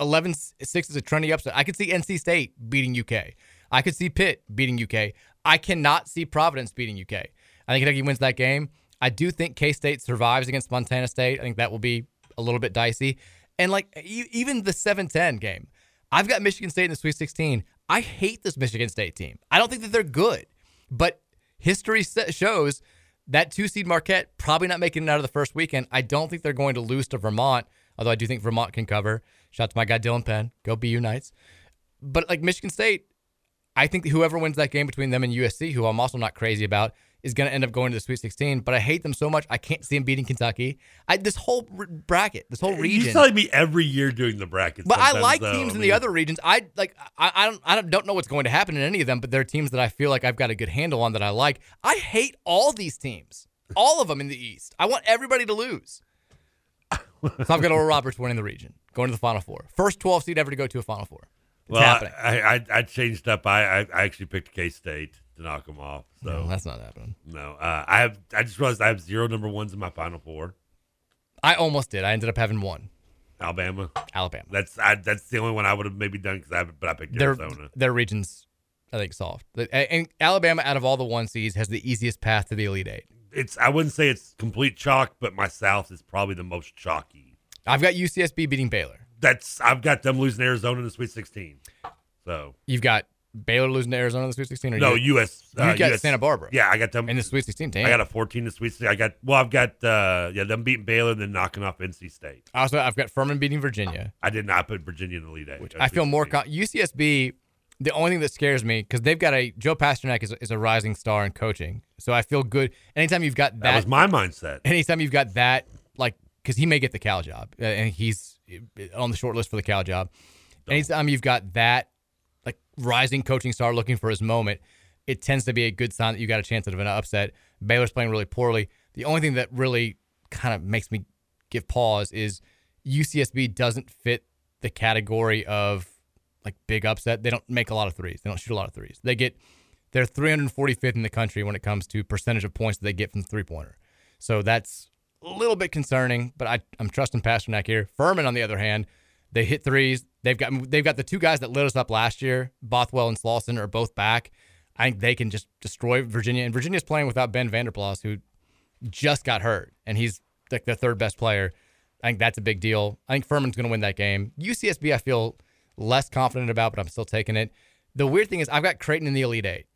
11 6 is a trendy upset. I could see NC State beating UK. I could see Pitt beating UK. I cannot see Providence beating UK. I think Kentucky wins that game. I do think K State survives against Montana State. I think that will be a little bit dicey. And like even the 7 10 game, I've got Michigan State in the Sweet 16. I hate this Michigan State team. I don't think that they're good, but history shows that two seed Marquette probably not making it out of the first weekend. I don't think they're going to lose to Vermont, although I do think Vermont can cover. Shout out to my guy Dylan Penn. Go BU Knights. But like Michigan State, I think whoever wins that game between them and USC, who I'm also not crazy about, is going to end up going to the Sweet 16. But I hate them so much. I can't see them beating Kentucky. I, this whole bracket, this whole region. You telling me every year doing the bracket. But I like though. teams I in the other regions. I like. I, I don't. I don't know what's going to happen in any of them. But there are teams that I feel like I've got a good handle on that I like. I hate all these teams. All of them in the East. I want everybody to lose. so I've got Oral Roberts winning the region, going to the Final Four. First 12 seed ever to go to a Final Four. It's well, happening. I, I I changed up. I I, I actually picked K State to knock them off. So No, that's not happening. No, uh, I have. I just realized I have zero number ones in my Final Four. I almost did. I ended up having one. Alabama. Alabama. That's I, that's the only one I would have maybe done because I but I picked Their Arizona. their regions, I think, soft. And Alabama, out of all the one seeds, has the easiest path to the Elite Eight. It's I wouldn't say it's complete chalk, but my South is probably the most chalky. I've got UCSB beating Baylor. That's I've got them losing Arizona in the Sweet 16. So You've got Baylor losing to Arizona in the Sweet 16? Or no, you, U.S. You uh, got UC Santa Barbara. Yeah, I got them in the Sweet 16. Damn. I got a 14 in the Sweet 16. I got well, I've got uh yeah them beating Baylor and then knocking off NC State. Also, I've got Furman beating Virginia. I did not put Virginia in the lead eight. Which I feel more con- UCSB. The only thing that scares me because they've got a Joe Pasternack is, is a rising star in coaching, so I feel good. Anytime you've got that, That was my mindset. Anytime you've got that, like because he may get the Cal job, uh, and he's on the short list for the Cal job. Anytime you've got that, like rising coaching star looking for his moment, it tends to be a good sign that you got a chance of an upset. Baylor's playing really poorly. The only thing that really kind of makes me give pause is UCSB doesn't fit the category of like big upset. They don't make a lot of threes. They don't shoot a lot of threes. They get they're 345th in the country when it comes to percentage of points that they get from the three pointer. So that's a little bit concerning, but I, I'm trusting Pasternack here. Furman, on the other hand, they hit threes. They've got they've got the two guys that lit us up last year. Bothwell and Slawson are both back. I think they can just destroy Virginia. And Virginia's playing without Ben Vander Plas, who just got hurt, and he's like the third best player. I think that's a big deal. I think Furman's going to win that game. UCSB, I feel less confident about, but I'm still taking it. The weird thing is, I've got Creighton in the Elite Eight,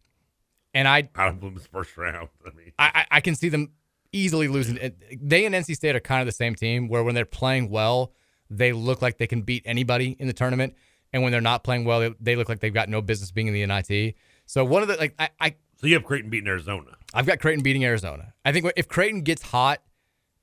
and I out of Bloom's first round. I mean, I, I, I can see them easily losing. They and NC State are kind of the same team, where when they're playing well, they look like they can beat anybody in the tournament, and when they're not playing well, they, they look like they've got no business being in the NIT. So one of the like I, I so you have Creighton beating Arizona. I've got Creighton beating Arizona. I think if Creighton gets hot,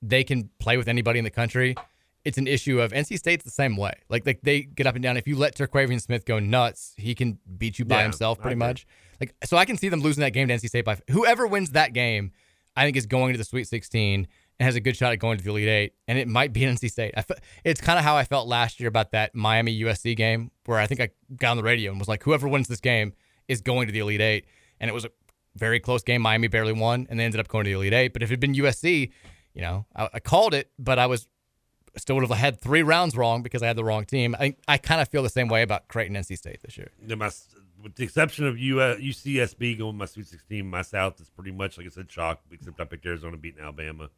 they can play with anybody in the country. It's an issue of NC State's the same way. Like like they get up and down. If you let Terquavian Smith go nuts, he can beat you by Yeah, himself pretty much. Like so, I can see them losing that game to NC State by whoever wins that game. I think is going to the Sweet 16 and has a good shot at going to the Elite Eight, and it might be NC State. Fe- it's kind of how I felt last year about that Miami USC game, where I think I got on the radio and was like, whoever wins this game is going to the Elite Eight, and it was a very close game. Miami barely won, and they ended up going to the Elite Eight. But if it had been USC, you know, I, I called it, but I was still would have had three rounds wrong because I had the wrong team. I I kind of feel the same way about Creighton and NC State this year. Yeah, my, with the exception of U, uh, UCSB going my Sweet 16, my South is pretty much like I said, chalk. Except I picked Arizona beating Alabama.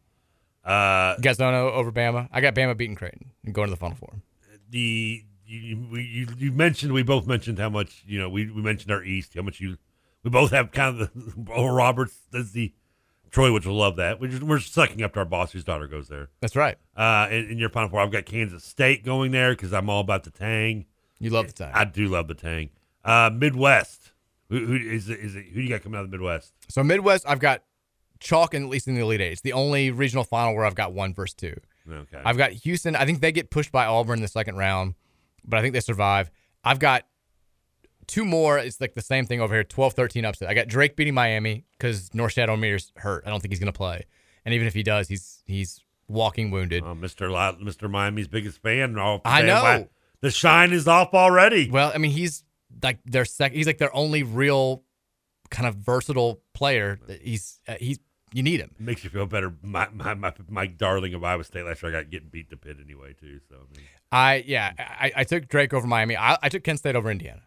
Uh, You guys don't know over Bama. I got Bama beating Creighton and going to the Final Four. the you, we, you you mentioned we both mentioned how much you know we, we mentioned our East how much you we both have kind of the Roberts as the Troy which will love that we're, just, we're sucking up to our boss whose daughter goes there That's right. uh in, in your final four I've got Kansas State going there because I'm all about the Tang You love the Tang. I do love the Tang uh Midwest who, who is it, is it who do you got coming out of the Midwest So Midwest, I've got chalk and at least in the Elite Eight. It's the only regional final where I've got one versus two. okay I've got Houston. I think they get pushed by Auburn in the second round, but I think they survive. I've got two more. It's like the same thing over here 12 13 upset. I got Drake beating Miami because Norchad Omier's hurt. I don't think he's going to play. And even if he does, he's he's walking wounded. uh, Mr. Mr. Miami's biggest fan I know. "Why- the shine is off already Well, I mean, he's like their second, He's like their only real kind of versatile player. He's uh, he's you need him. Makes you feel better. My my my, my darling of Iowa State last year, I got getting beat to Pitt anyway too. So I mean, I yeah, I, I took Drake over Miami. I, I took Kent State over Indiana.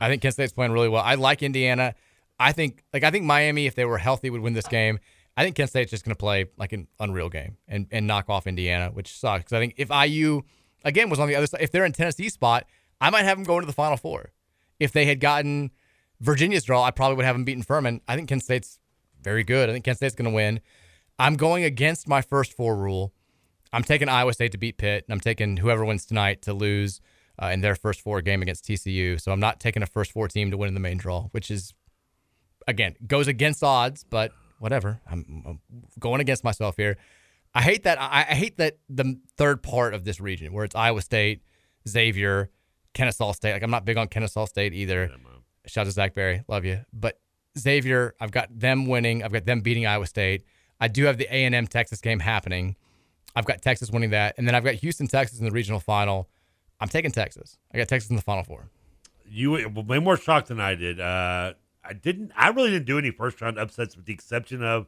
I think Kent State's playing really well. I like Indiana. I think like I think Miami, if they were healthy, would win this game. I think Kent State's just going to play like an unreal game and, and knock off Indiana, which sucks. 'Cause I think if IU again was on the other side, if they're in Tennessee spot, I might have them going to the Final Four. If they had gotten Virginia's draw, I probably would have them beating Furman. I think Kent State's very good. I think Kent State's going to win. I'm going against my first four rule. I'm taking Iowa State to beat Pitt, and I'm taking whoever wins tonight to lose uh, in their first four game against TCU. So I'm not taking a first four team to win in the main draw, which is again goes against odds, but whatever. I'm, I'm going against myself here. I hate that. I, I hate that the third part of this region where it's Iowa State, Xavier, Kennesaw State. Like I'm not big on Kennesaw State either. Shout out to Zach Berry, love you. But Xavier, I've got them winning. I've got them beating Iowa State. I do have the A and M Texas game happening. I've got Texas winning that, and then I've got Houston, Texas in the regional final. I'm taking Texas. I got Texas in the final four. you were way more shocked than I did. Uh, I didn't. I really didn't do any first round upsets, with the exception of.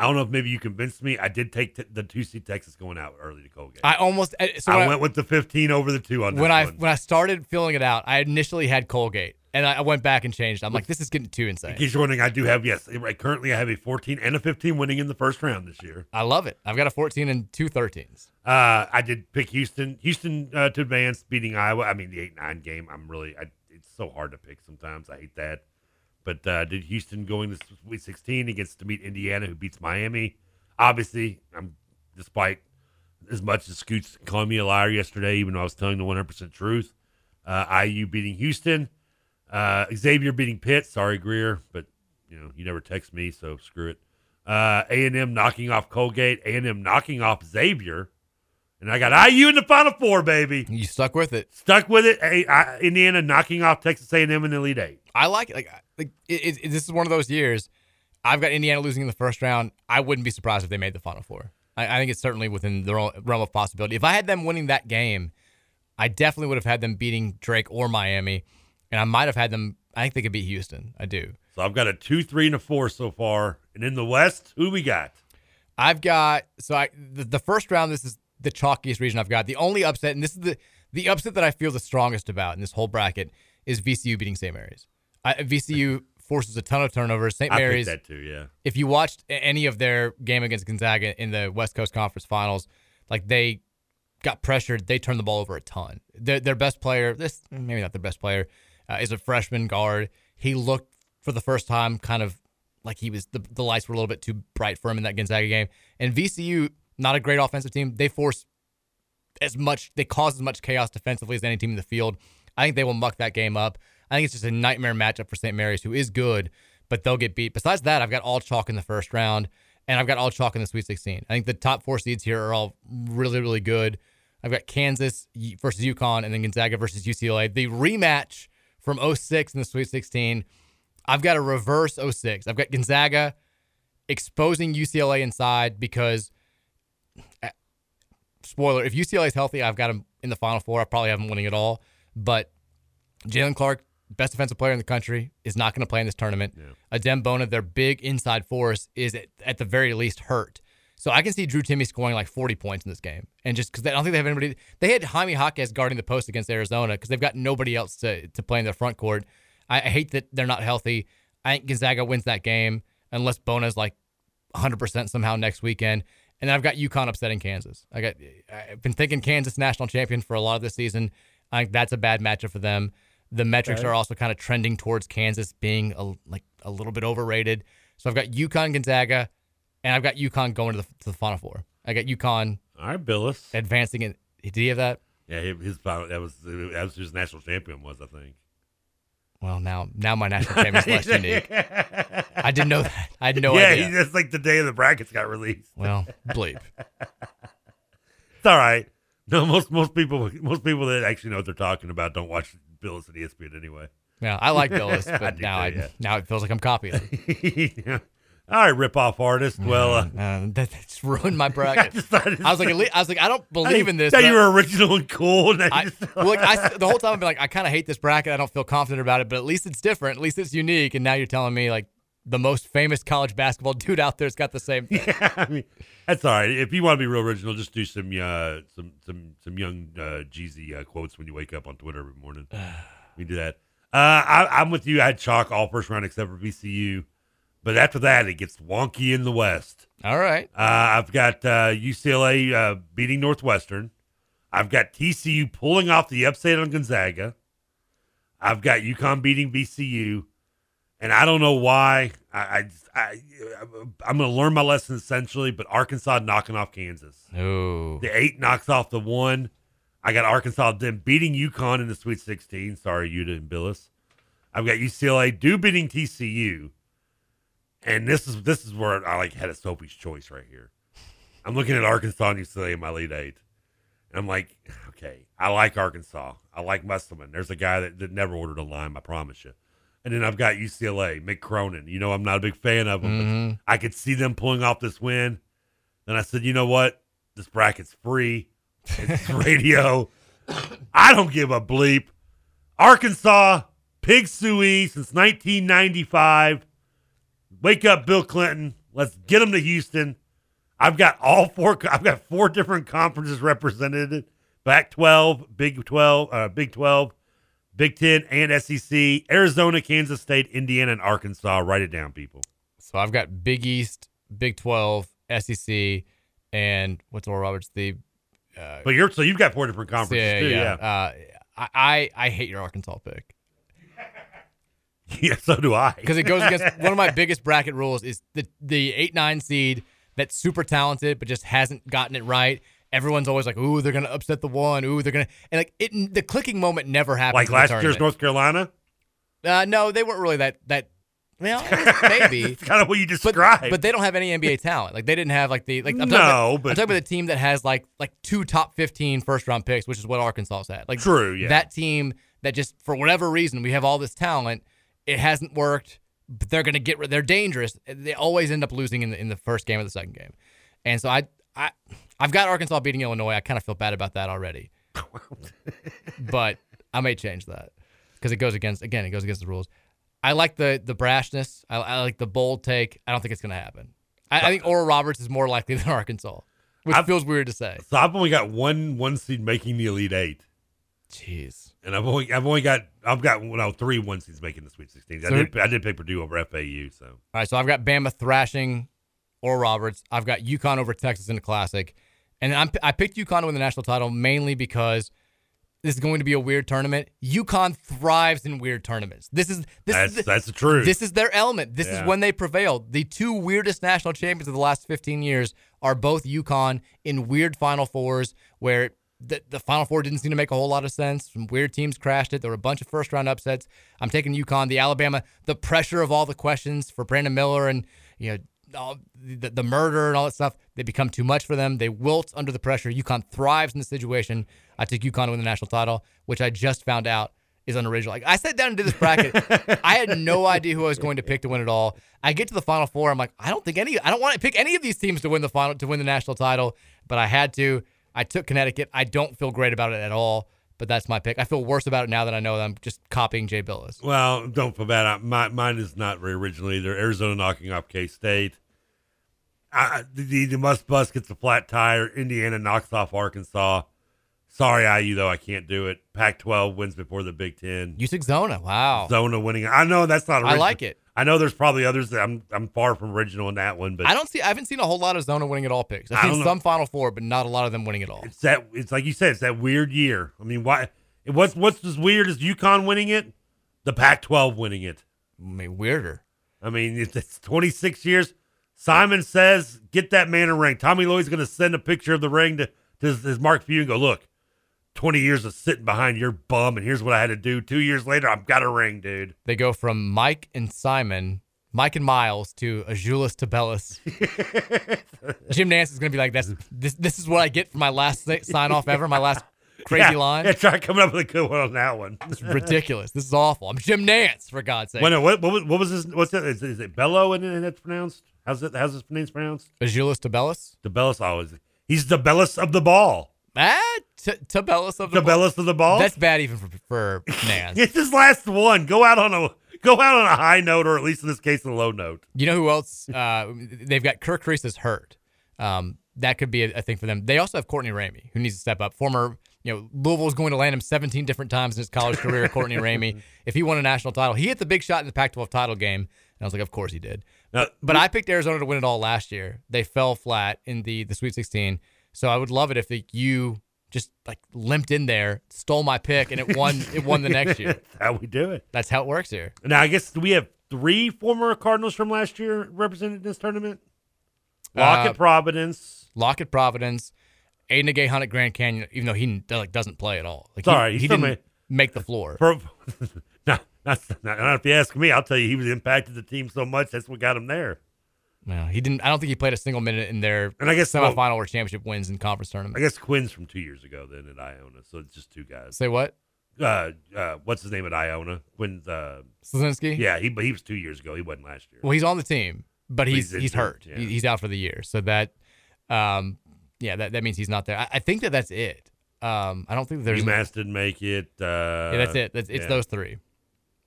I don't know if maybe you convinced me. I did take t- the two seed Texas going out early to Colgate. I almost uh, so I went with the 15 over the two on when I one. when I started filling it out, I initially had Colgate, and I I went back and changed. I'm like, this is getting too insane. In case you're wondering, I do have yes. right, Currently, I have a 14 and a 15 winning in the first round this year. I love it. I've got a 14 and two 13s. Uh, I did pick Houston, Houston uh, to advance, beating Iowa. I mean, the eight nine game. I'm really, I, it's so hard to pick sometimes. I hate that. But uh, did Houston going to Sweet 16 against to meet Indiana, who beats Miami? Obviously, I'm despite as much as Scoots calling me a liar yesterday, even though I was telling the 100 percent truth. Uh, IU beating Houston, uh, Xavier beating Pitt. Sorry, Greer, but you know you never text me, so screw it. Uh, A and M knocking off Colgate, A and M knocking off Xavier, and I got IU in the Final Four, baby. You stuck with it. Stuck with it. A, I, Indiana knocking off Texas A and M in the Elite Eight. I like it. Like, like it, it, this is one of those years. I've got Indiana losing in the first round. I wouldn't be surprised if they made the Final Four. I, I think it's certainly within the realm of possibility. If I had them winning that game, I definitely would have had them beating Drake or Miami, and I might have had them. I think they could beat Houston. I do. So I've got a two, three, and a four so far. And in the West, who we got? I've got so I the, the first round. This is the chalkiest region I've got. The only upset, and this is the the upset that I feel the strongest about in this whole bracket is VCU beating St. Mary's. I, VCU forces a ton of turnovers. St. Mary's that too, yeah. If you watched any of their game against Gonzaga in the West Coast Conference Finals, like they got pressured, they turned the ball over a ton. Their their best player, this maybe not their best player, uh, is a freshman guard. He looked for the first time kind of like he was the, the lights were a little bit too bright for him in that Gonzaga game. And VCU, not a great offensive team. They force as much, they cause as much chaos defensively as any team in the field. I think they will muck that game up. I think it's just a nightmare matchup for St. Mary's, who is good, but they'll get beat. Besides that, I've got all chalk in the first round, and I've got all chalk in the Sweet 16. I think the top four seeds here are all really, really good. I've got Kansas versus UConn, and then Gonzaga versus UCLA. The rematch from 06 in the Sweet 16. I've got a reverse 06. I've got Gonzaga exposing UCLA inside because, uh, spoiler, if UCLA is healthy, I've got them in the Final Four. I probably have them winning it all. But Jaylen Clark, best defensive player in the country, is not going to play in this tournament. Yeah. Adem Bona, their big inside force, is at, at the very least hurt. So I can see Drew Timme scoring like 40 points in this game. And just because I don't think they have anybody, they had Jaime Jaquez guarding the post against Arizona because they've got nobody else to, to play in their front court. I, I hate that they're not healthy. I think Gonzaga wins that game unless Bona's like 100% somehow next weekend. And then I've got UConn upsetting Kansas. I got I've been thinking Kansas national champion for a lot of this season. I think that's a bad matchup for them. The metrics Okay. are also kind of trending towards Kansas being a, like a little bit overrated. So I've got UConn Gonzaga, and I've got UConn going to the, to the Final Four. I got UConn. All right, Bilas advancing in. Did he have that? Yeah, his final, that was that was his national champion was I think. Well, now now my national champion is less unique. I didn't know that. I had no yeah, idea. he- that's like the day of the brackets got released. Well, bleep. it's all right. No, most most people most people that actually know what they're talking about don't watch Bilas and ESPN anyway. Yeah, I like Bilas, but do now too, I yeah. now it feels like I'm copying. Yeah. All right, rip off artist. Well, uh, Uh, that, that's ruined my bracket. it- I was like, I was like, I don't believe in this. That you were original and cool. And I, well, look, I, the whole time I've been like, I kind of hate this bracket. I don't feel confident about it, but at least it's different. At least it's unique. And now you're telling me like the most famous college basketball dude out there's got the same thing. Yeah, I mean, that's all right. If you want to be real original, just do some uh, some some some young uh, Jeezy uh, quotes when you wake up on Twitter every morning. we do that. Uh, I, I'm with you. I had chalk all first round except for VCU, but after that it gets wonky in the West. All right. Uh, I've got uh, UCLA uh, beating Northwestern. I've got TCU pulling off the upset on Gonzaga. I've got UConn beating VCU, and I don't know why. I, I, I, I'm going to learn my lesson essentially, but Arkansas knocking off Kansas. Ooh. The eight knocks off the one. I got Arkansas then beating UConn in the Sweet 16. Sorry, Utah and Bilas. I've got UCLA do beating TCU, and this is this is where I like had a Sophie's choice right here. I'm looking at Arkansas and UCLA in my lead eight, and I'm like, okay, I like Arkansas. I like Musselman. There's a guy that, that never ordered a lime, I promise you. And then I've got UCLA, Mick Cronin. You know, I'm not a big fan of him, Mhm. I could see them pulling off this win. Then I said, you know what? This bracket's free. It's radio. I don't give a bleep. Arkansas, Pig Suey since 1995. Wake up, Bill Clinton. Let's get them to Houston. I've got all four. I've got four different conferences represented: Pac 12, Big 12, uh, Big 12, Big 10, and SEC. Arizona, Kansas State, Indiana, and Arkansas. Write it down, people. So I've got Big East, Big 12, SEC, and what's Oral Roberts? The uh, But you're so you've got four different conferences yeah, too. yeah. Yeah, Uh, I I hate your Arkansas pick yeah. so do I. because it goes against one of my biggest bracket rules is the the eight nine seed that's super talented but just hasn't gotten it right. Everyone's always like, "Ooh, they're gonna upset the one. Ooh, they're gonna," and like it. The clicking moment never happens. like last year's. North Carolina. Uh, no, they weren't really that that. Well, maybe It's kind of what you but, described. but they don't have any NBA talent. Like they didn't have like the like. I'm talking No, about, but- I'm talking about the team that has like like two top 15 first round picks, which is what Arkansas had. Like True, yeah. That team that just for whatever reason we have all this talent, it hasn't worked. But they're gonna get rid- they're dangerous. They always end up losing in the in the first game or the second game, and so I I I've got Arkansas beating Illinois. I kind of feel bad about that already, but I may change that because it goes against again it goes against the rules. I like the the brashness. I, I like the bold take. I don't think it's going to happen. I, I think Oral Roberts is more likely than Arkansas, which I've- feels weird to say. So I've only got one one seed making the Elite Eight, Jeez. and I've only I've only got I've got three one seeds making the Sweet Sixteen. I did I did pick Purdue over FAU. So All right, so I've got Bama thrashing Oral Roberts. I've got UConn over Texas in the Classic, and I'm, I picked UConn to win the national title mainly because this is going to be a weird tournament. UConn thrives in weird tournaments. This is this that's is the, that's the truth. This is their element. This Yeah. is when they prevailed. The two weirdest national champions of the last 15 years are both UConn in weird Final Fours where the, the Final Four didn't seem to make a whole lot of sense. Some weird teams crashed it. There were a bunch of first round upsets. I'm taking UConn, the Alabama, the pressure of all the questions for Brandon Miller and you know all the, the murder and all that stuff, they become too much for them. They wilt under the pressure. UConn thrives in the situation. I took UConn to win the national title, which I just found out is unoriginal. Like I sat down and did this bracket. I had no idea who I was going to pick to win it all. I get to the final four. I'm like, I don't think any. I don't want to pick any of these teams to win the final to win the national title, but I had to. I took Connecticut. I don't feel great about it at all, but that's my pick. I feel worse about it now that I know that I'm just copying Jay Bilas. Well, don't feel bad. My, mine is not very original either. Arizona knocking off K State. The, the must bus gets a flat tire. Indiana knocks off Arkansas. Sorry, IU though I can't do it. Pac-12 wins before the Big Ten. You took Zona. Wow. Zona winning. I know that's not. Original. I like it. I know there's probably others that I'm I'm far from original in that one, but I don't see. I haven't seen a whole lot of Zona winning at all picks. I've seen some Final Four, but not a lot of them winning at all. it's that. It's like you said. It's that weird year. I mean, why? What's what's as weird as UConn winning it? The Pac-12 winning it. I mean, weirder. I mean, it's, it's 26 years. Simon says, "Get that man a ring." Tommy Lloyd's going to send a picture of the ring to, to his, his Mark Few and go, "Look, 20 years of sitting behind your bum, and here's what I had to do. Two years later, I've got a ring, dude." They go from Mike and Simon, Mike and Miles to Azulis Tabellus. Jim Nantz is going to be like, "That's this. This is what I get for my last sign off ever. My last crazy yeah, line. Yeah, try coming up with a good one on that one. It's ridiculous. This is awful. I'm Jim Nantz, for God's sake. Wait, no, what, what, was, what was this? What's that? Is, is it Bello and, and that's pronounced? How's it? How's his name's pronounced? Azulis Tabellus. Tabellus always. He's the Bellus of the ball. Ah, t- Tabellus of the The Bellis of the ball. That's bad even for, for Nantz. it's his last one. Go out on a go out on a high note, or at least in this case, a low note. You know who else? Uh, they've got Kerr Kriisa is hurt. Um, that could be a, a thing for them. They also have Courtney Ramey, who needs to step up. Former, you know, Louisville's going to land him 17 different times in his college career. Courtney Ramey, if he won a national title, he hit the big shot in the Pac-12 title game, and I was like, of course he did. Now, But I picked Arizona to win it all last year. They fell flat in the the Sweet 16. So I would love it if the, you just like limped in there, stole my pick, and it won. it won the next year. That's how we do it. That's how it works here. Now, I guess we have three former Cardinals from last year represented in this tournament. Lockett, Uh, Providence. Lock Lockett, Providence, Aiden Gay Hunt at Grand Canyon, even though he like doesn't play at all. Like Sorry, he, he didn't ma- make the floor. Not, not, not, not if you ask me, I'll tell you he was impacted the team so much that's what got him there. No, he didn't. I don't think he played a single minute in their And I guess- semifinal or championship wins in conference tournament. I guess Quinn's from two years ago then at Iona, so it's just two guys. Say what? Uh, uh, what's his name at Iona? Quinn's. Uh? Yeah, he but he was two years ago. He wasn't last year. Well, he's on the team, but he's he's he's, hurt. yeah. He- He's out for the year. So that, um, yeah, that, that means he's not there. I, I think that that's it. Um, I don't think there's UMass didn't make it. Uh, yeah, that's it. That's, it's yeah. those three.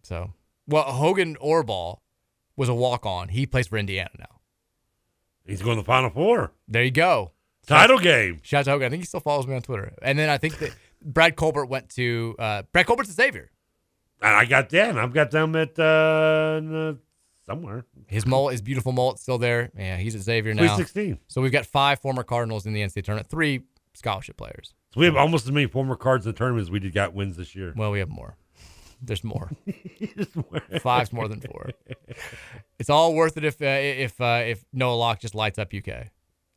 So, well, Hogan Orball was a walk on. He plays for Indiana now. He's going to the Final Four. There you go. Title game. Shout out to Hogan. I think he still follows me on Twitter. And then I think that Brad Colbert went to uh, Brad Colbert's a savior. And I got that. I've got them at uh, somewhere. His mullet, his beautiful mullet's still there. Yeah, he's a Xavier Sweet now. 16. So we've got five former Cardinals in the NCAA tournament, three scholarship players. So we have almost as many former cards in the tournament as we did got wins this year. Well, we have more. There's more. Five's more than four. It's all worth it if uh, if uh, if Noah Locke just lights up UK.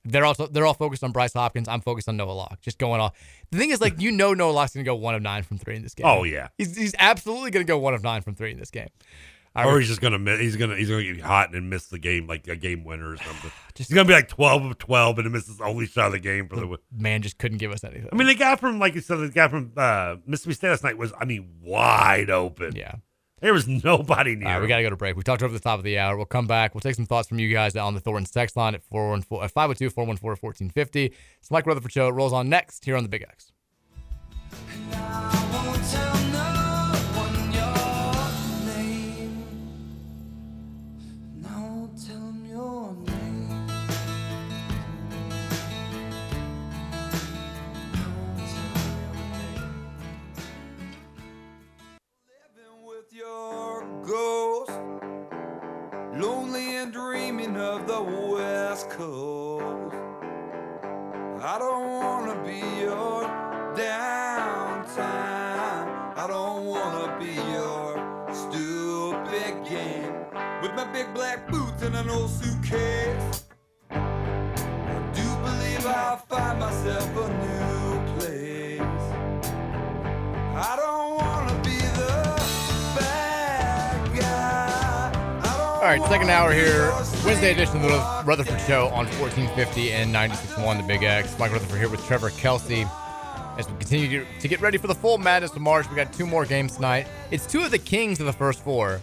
They're also they're all focused on Bryce Hopkins. I'm focused on Noah Locke. Just going off. The thing is, like you know, Noah Locke's gonna go one of nine from three in this game. Oh, yeah. he's he's absolutely gonna go one of nine from three in this game. I or he's just gonna miss, he's gonna he's gonna get hot and miss the game like a game winner or something. just, he's gonna be like twelve of twelve and miss his only shot of the game for the. win. man just couldn't give us anything. I mean, the guy from like you said, the guy from uh, Mississippi State last night was I mean wide open. Yeah. there was nobody near. All right, we got to go to break. We talked over the top of the hour. We'll come back. We'll take some thoughts from you guys on the Thornton text line at 414 502 414 1450. It's Mike Rutherford Show. It rolls on next here on the Big X. ghost. Lonely and dreaming of the West Coast. I don't wanna be your downtime. I don't wanna be your stupid game. With my big black boots and an old suitcase. I do believe I'll find myself a new don't second hour here. Wednesday edition of the Rutherford Show on 1450 and 96.1 The Big X. Mike Rutherford here with Trevor Kelsey. As we continue to- to get ready for the full madness of March, we got two more games tonight. It's two of the kings of the first four.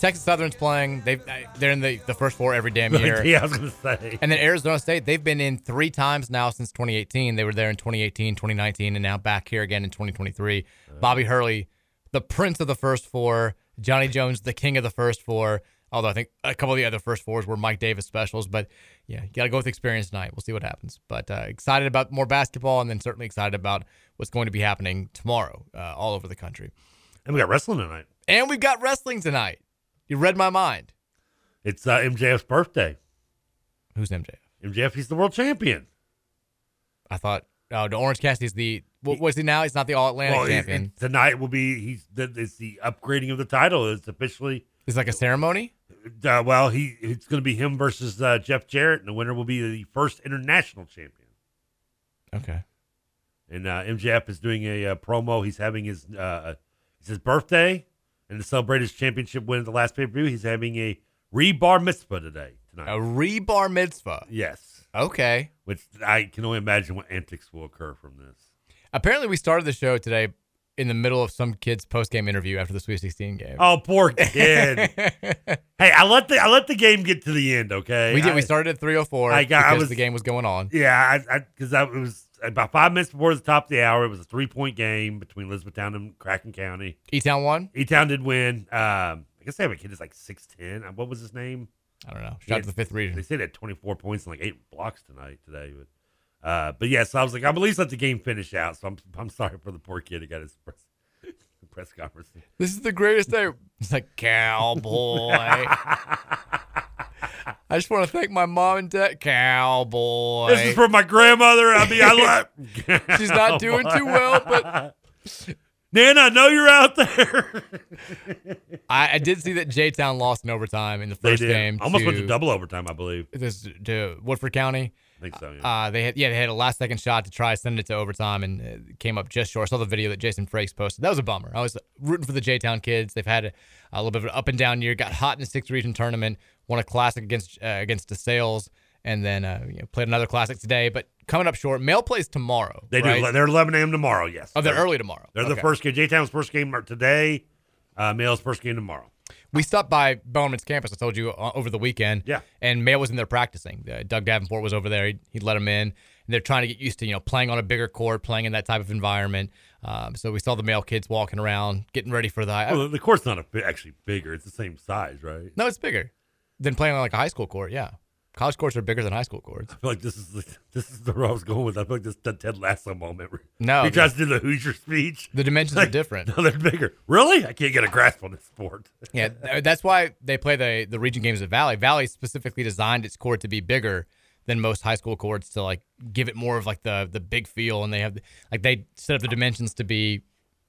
Texas Southern's playing. They they're in the, the first four every damn year. yeah, I was gonna say. And then Arizona State, they've been in three times now since 2018. They were there in 2018, 2019, and now back here again in 2023. Bobby Hurley, the prince of the first four. Johnny Jones, the king of the first four. Although I think a couple of the other first fours were Mike Davis specials, but yeah, you got to go with experience tonight. We'll see what happens. But uh, excited about more basketball, and then certainly excited about what's going to be happening tomorrow uh, all over the country. And we got wrestling tonight. And we've got wrestling tonight. You read my mind. It's uh, MJF's birthday. Who's MJF? MJF, he's the world champion. I thought, oh, the Orange Cassidy's the what was he now? He's not the All Atlantic Well, champion. it- tonight will be he's the, it's the upgrading of the title. It's officially It's like a ceremony. Uh, well, he it's going to be him versus uh, Jeff Jarrett, and the winner will be the first international champion. Okay. And uh, MJF is doing a, uh promo. He's having his uh, it's his birthday, and to celebrate his championship win at the last pay per view, he's having a rebar mitzvah today tonight. A rebar mitzvah. Yes. Okay. Which I can only imagine what antics will occur from this. Apparently, we started the show today in the middle of some kid's post game interview after the Sweet 16 game. Oh, poor kid. hey, I let the I let the game get to the end. Okay, we did. I- we started at 3:04 I got- I was- the game was going on. Yeah, I because I, it was about five minutes before the top of the hour. It was a three point game between Elizabethtown and Kraken County. E Town won. E Town did win. Um, I guess they have a kid that's like six ten. What was his name? I don't know. Shout had- to the fifth region. They said he had twenty four points and like eight blocks tonight today. But uh, but yeah, so I was like, I'm at least let the game finish out. So I'm I'm sorry for the poor kid who got his press press conference. This is the greatest day. It's like cowboy. I just want to thank my mom and dad. Cowboy. This is for my grandmother. I mean, I love. She's not doing too well, but Nana, I know you're out there. I, I did see that J Town lost in overtime in the first game. Almost went to- to double overtime, I believe. This to Woodford County. I think so. Yeah. Uh, they had yeah they had a last second shot to try send it to overtime and it came up just short. I saw the video that Jason Frakes posted. That was a bummer. I was rooting for the J Town kids. They've had a, a little bit of an up and down year. Got hot in the sixth region tournament. Won a classic against uh, against DeSales, and then uh, you know, played another classic today. But coming up short. Male plays tomorrow. They right? do. They're 11 a.m. tomorrow. Yes. Oh, they're early tomorrow. They're the first game. J Town's first game today. Uh, Male's first game tomorrow. We stopped by Bellarmine's campus. I told you uh, over the weekend. Yeah. And Male was in there practicing. Uh, Doug Davenport was over there. He, he let him in. And they're trying to get used to you know playing on a bigger court, playing in that type of environment. Um, so we saw the male kids walking around, getting ready for the. Well, the court's not a actually bigger. It's the same size, right? no, it's bigger than playing on like a high school court. Yeah, college courts are bigger than high school courts. I feel like this is the, this is the road I was going with. I feel like this is the Ted Lasso moment. No, he tries to do the Hoosier speech. The dimensions are different. No, they're bigger. Really? I can't get a grasp on this sport. Yeah, that's why they play the the region games at Valley. Valley specifically designed its court to be bigger than most high school courts to like give it more of like the the big feel, and they have like they set up the dimensions to be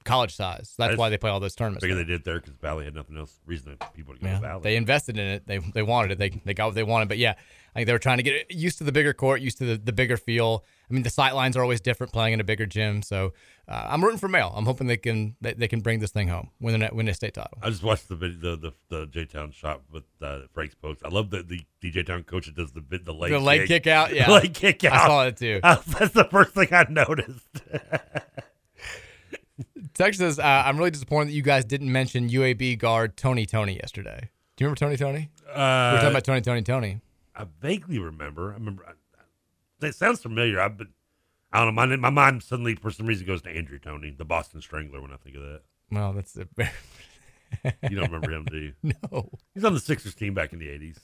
college size. That's why they play all those tournaments. Figure they did there because Valley had nothing else reason for people to go Yeah, to Valley. they invested in it. They they wanted it. They they got what they wanted. But yeah, I think they were trying to get used to the bigger court, used to the, the bigger feel. I mean, the sight lines are always different playing in a bigger gym. So uh, I'm rooting for Male. I'm hoping they can they, they can bring this thing home, win the win the state title. I just watched the video, the the, the J Town shot with uh, Frank's post. I love the the DJ Town coach that does the the leg The leg kick out? Yeah. the leg kick out. I saw it too. that's the first thing I noticed. Text says, uh, I'm really disappointed that you guys didn't mention UAB guard Tony Tony yesterday. Do you remember Tony Tony? we were Uh, talking about Tony Tony Tony. I vaguely remember. I remember. I, it sounds familiar. I've been. I don't know. My my mind suddenly, for some reason, goes to Andrew Toney, the Boston Strangler, when I think of that. Well, that's a You don't remember him, do you? No. He's on the Sixers team back in the '80s.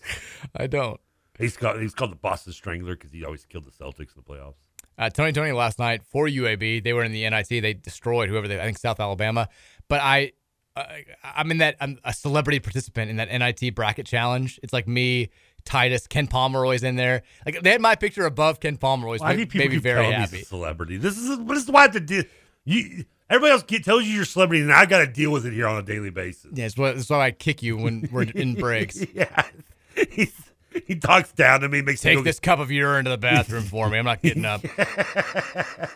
I don't. He's called he's called the Boston Strangler because he always killed the Celtics in the playoffs. Uh, Tony Tony last night for UAB. They were in the NIT. They destroyed whoever they. I think South Alabama. But I, uh, I'm in that. I'm a celebrity participant in that NIT bracket challenge. It's like me, Titus, Ken Pomeroy's in there. Like they had my picture above Ken Pomeroy's. Why made, do people keep very telling happy. celebrity? This is what is why I have to do. You everybody else get, tells you you're a celebrity, and I got to deal with it here on a daily basis. Yeah, it's what, it's why I kick you when we're in breaks. yeah, He's, he talks down to me, makes me Take go this cup of urine to the bathroom for me. I'm not getting up.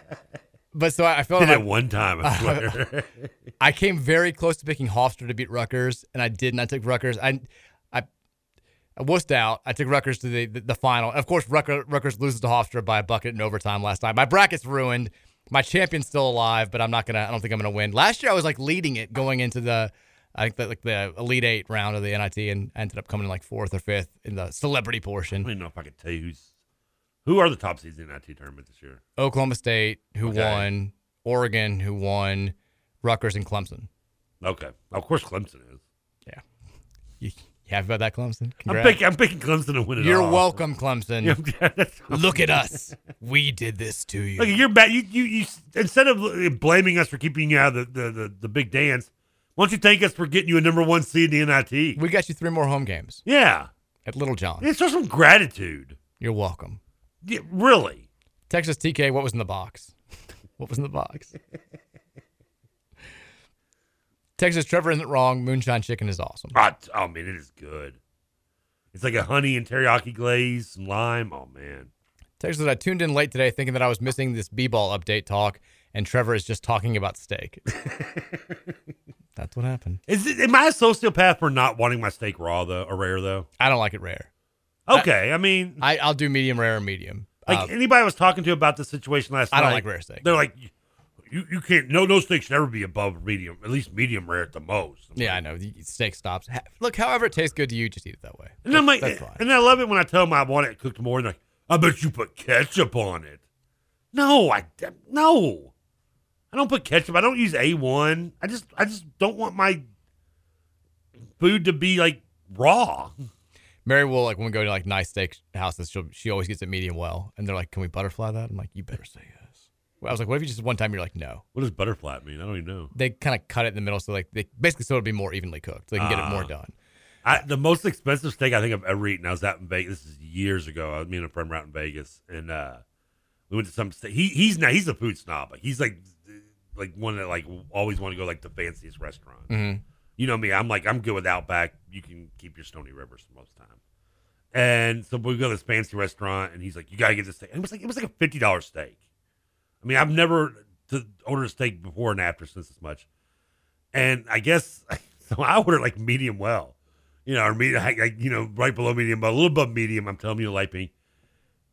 But so I, I felt Did like it one time, I swear. I came very close to picking Hofstra to beat Rutgers, and I did not take Rutgers. I, I, I wussed out. I took Rutgers to the, the, the final. Of course, Rutgers, Rutgers loses to Hofstra by a bucket in overtime last night. My bracket's ruined. My champion's still alive, but I'm not gonna. I don't think I'm gonna win. Last year, I was like leading it going into the, I think that like the Elite Eight round of the NIT, and ended up coming in like fourth or fifth in the celebrity portion. I don't even know if I can tell you who's who are the top seeds in the NIT tournament this year. Oklahoma State, who Okay. won, Oregon, who won, Rutgers and Clemson. Okay, of course Clemson is. Yeah, you, you happy about that, Clemson? I'm picking. I'm picking Clemson to win it. You're all. welcome, Clemson. Yeah, Look at us. We did this to you. Look, you're bad. You, you, you. Instead of blaming us for keeping you out of the, the, the, the big dance, why don't you thank us for getting you a number one seed in the NIT? We got you three more home games Yeah, at Littlejohn. yeah show some gratitude. You're welcome. Yeah, really. Texas TK, what was in the box? What was in the box? Texas Trevor isn't wrong. Moonshine chicken is awesome. Oh, t- oh man, it is good. It's like a honey and teriyaki glaze and lime. Oh man. Texas, I tuned in late today thinking that I was missing this B-ball update talk, and Trevor is just talking about steak. That's what happened. Is it, am I a sociopath for not wanting my steak raw though or rare though? I don't like it rare. Okay, I, mean, I, I'll do medium rare or medium. like Uh, anybody I was talking to about the situation last night, I don't like rare steak. They're like, you you can't. No, no steak should ever be above medium. At least medium rare at the most. yeah, I know. The steak stops. Ha- Look, however it tastes good to you, just eat it that way. And I'm like, That's fine. and I love it when I tell them I want it cooked more. And like, I bet you put ketchup on it. No, I no, I don't put ketchup. I don't use A one. I just I just don't want my food to be like raw. Mary will like when we go to like nice steak houses, she she always gets it medium well, and they're like, "Can we butterfly that?" I'm like, "You better say yes." Well, I was like, "What if you just one time you're like, no?" What does butterfly mean? I don't even know. They kind of cut it in the middle, so like they basically so it'll be more evenly cooked. So they can get it more Ah. done. I, the most expensive steak I think I've ever eaten. I was out in Vegas. This is years ago. I was me and a friend were out in Vegas, and uh, we went to some. Steak. He he's now he's a food snob. Like, He's like like one that like always want to go like the fanciest restaurant. Mhm. You know me. I'm like I'm good with Outback. You can keep your Stoney Rivers most of the time. And so we go to this fancy restaurant, and he's like, "You gotta get this steak." And it was like it was like a fifty dollars steak. I mean, I've never to order a steak before and after since this much. And I guess so. I ordered like medium well, you know, or medium, like, you know, right below medium, but a little above medium. I'm telling you, like me.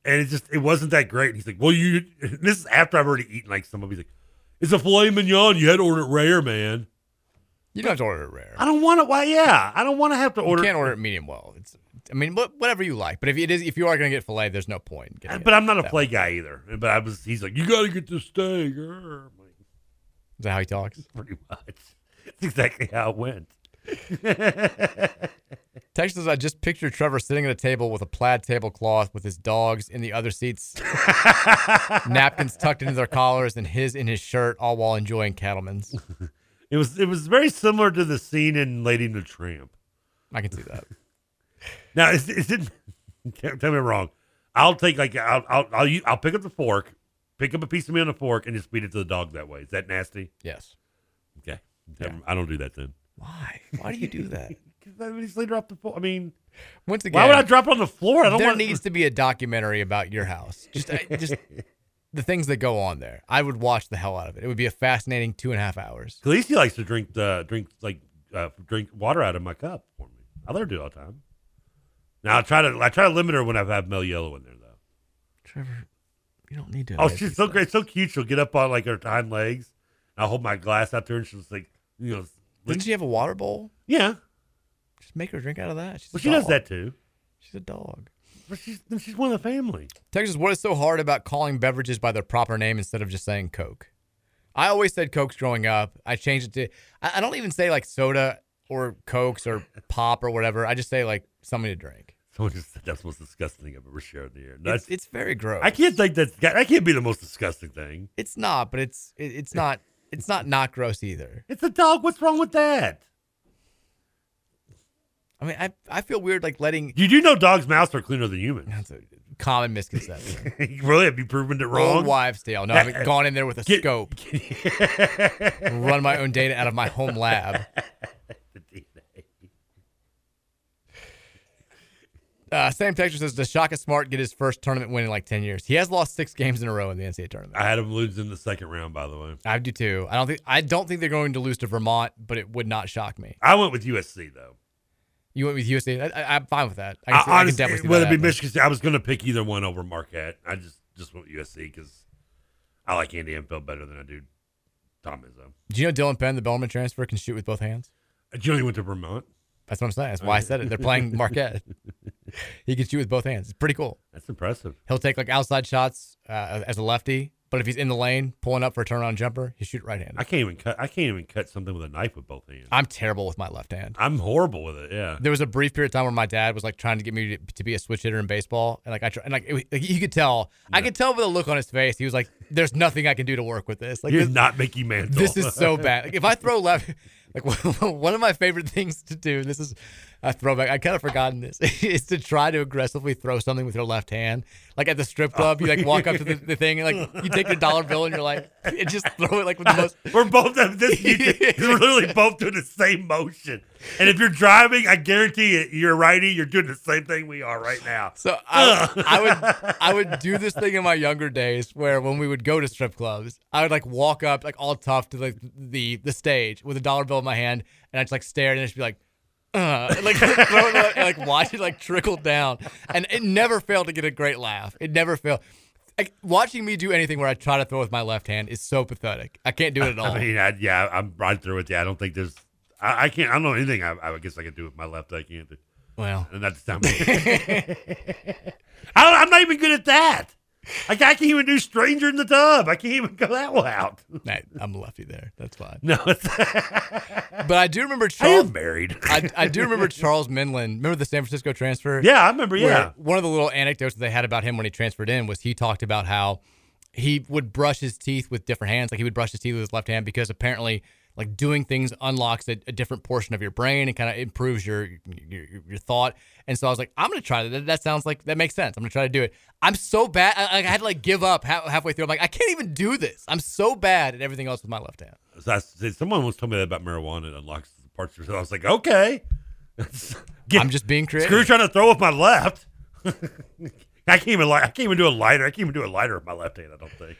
And it just it wasn't that great. And he's like, "Well, you." This is after I've already eaten like some of. He's like, "It's a filet mignon. You had to order it rare, man." You don't have to order it rare. I don't want to. Why? Yeah, I don't want to have to order. You can't order it medium well. It's I mean, whatever you like. But if it is, if you are going to get filet, there's no point. But it I'm not a play guy either. But I was. He's like, "You got to get this steak." Like, Is that how he talks? Pretty much. That's exactly how it went. Text says, I just pictured Trevor sitting at a table with a plaid tablecloth with his dogs in the other seats, napkins tucked into their collars, and his in his shirt, all while enjoying Cattleman's. It was. It was very similar to the scene in Lady and the Tramp. I can see that. Now, is, is it? Tell tell me wrong. I'll take like I'll I'll I'll, I'll pick up the fork, pick up a piece of meat on the fork, and just feed it to the dog that way. Is that nasty? Yes. Okay. Never- I don't do that then. Why? Why do you do that? I just later off the floor. I mean, Once again, why would I drop it on the floor? I don't there want. needs to be a documentary about your house. Just, I, just the things that go on there. I would watch the hell out of it. It would be a fascinating two and a half hours. Khaleesi likes to drink the drink like uh, drink water out of my cup for me. I let her do it all the time. Now I try to I try to limit her when I have Mello Yello in there though. Trevor, you don't need to. Oh, she's so great, so cute. She'll get up on like her hind legs. I'll hold my glass out to her, and she'll just like you know. Didn't she have a water bowl? Yeah. Just make her drink out of that. She's Well, she does that too. She's a dog. But she's she's one of the family. Texas, what is so hard about calling beverages by their proper name instead of just saying Coke? I always said Cokes growing up. I changed it to, I, I don't even say like soda or Cokes or pop or whatever. I just say like something to drink. Someone just said that's the most disgusting thing I've ever shared in the air. It's, it's very gross. I can't think that's that can't be the most disgusting thing. It's not, but it's it, it's not it's not not gross either. It's a dog. What's wrong with that? I mean, I I feel weird like letting You do know dogs' mouths are cleaner than humans. That's a common misconception. really? Have you proven it wrong? Old wives' tale. No, I haven't gone in there with a scope, run my own data out of my home lab. Uh, Sam Texture says, "Does Shaka Smart get his first tournament win in like ten years? He has lost six games in a row in the NCAA tournament. I had him lose in the second round, by the way. I do too. I don't think I don't think they're going to lose to Vermont, but it would not shock me. I went with USC though. You went with USC. I, am fine with that. I can, I, I can honestly, definitely see whether that it be happening. Michigan State, I was going to pick either one over Marquette. I just just went with USC because I like Andy Enfield better than I do Tom Izzo. Do you know Dylan Penn, the Bellarmine transfer, can shoot with both hands? Julie went to Vermont. That's what I'm saying. That's why I said it. They're playing Marquette. he can shoot with both hands. It's pretty cool. That's impressive. He'll take like outside shots uh, as a lefty, but if he's in the lane pulling up for a turnaround jumper, he shoot right handed. I can't even cut. I can't even cut something with a knife with both hands. I'm terrible with my left hand. I'm horrible with it. Yeah. There was a brief period of time where my dad was like trying to get me to, to be a switch hitter in baseball, and like I try, and like, it, like you could tell, I could tell by the look on his face. He was like, "There's nothing I can do to work with this." Like You're this, not Mickey Mantle. This is so bad. Like if I throw left, like one of my favorite things to do. This is a throwback. I kind of forgotten this is to try to aggressively throw something with your left hand. Like at the strip oh. club, you like walk up to the, the thing and like you take your dollar bill and you're like, and just throw it like with the most. We're both this. You're literally both doing the same motion. And if you're driving, I guarantee you, you're righty. You're doing the same thing we are right now. So I, I would I would do this thing in my younger days where when we would go to strip clubs, I would like walk up like all tough to like the the stage with a dollar bill in my hand, and I'd just like stare and just be like. Uh, like up like watch it like trickle down, and it never failed to get a great laugh. It never failed. Like watching me do anything where I try to throw with my left hand is so pathetic. I can't do it at all. I mean, I, yeah, I'm right through with you. I don't think there's. I, I can't. I don't know anything. I, I guess I can do with my left. I can't do. Well, and that's not me. I I'm not even good at that. Like I can't even do stranger in the tub. I can't even go that one out. Nah, I'm lefty there. That's fine. No, but I do remember Charles. am married. I, I do remember Charles Minlend. Remember the San Francisco transfer? Yeah, I remember, yeah. One of the little anecdotes that they had about him when he transferred in was he talked about how he would brush his teeth with different hands. Like he would brush his teeth with his left hand because apparently, like doing things unlocks a, a different portion of your brain and kind of improves your, your your thought. And so I was like, I'm gonna try that. That, sounds like that makes sense. I'm gonna try to do it. I'm so bad. I, I had to like give up half, halfway through. I'm like, I can't even do this. I'm so bad at everything else with my left hand. So I- someone once told me that about marijuana. It unlocks parts of. I was like, okay. I'm just being creative. Screw trying to throw with my left. I can't even. li- I can't even do a lighter. I can't even do a lighter with my left hand. I don't think.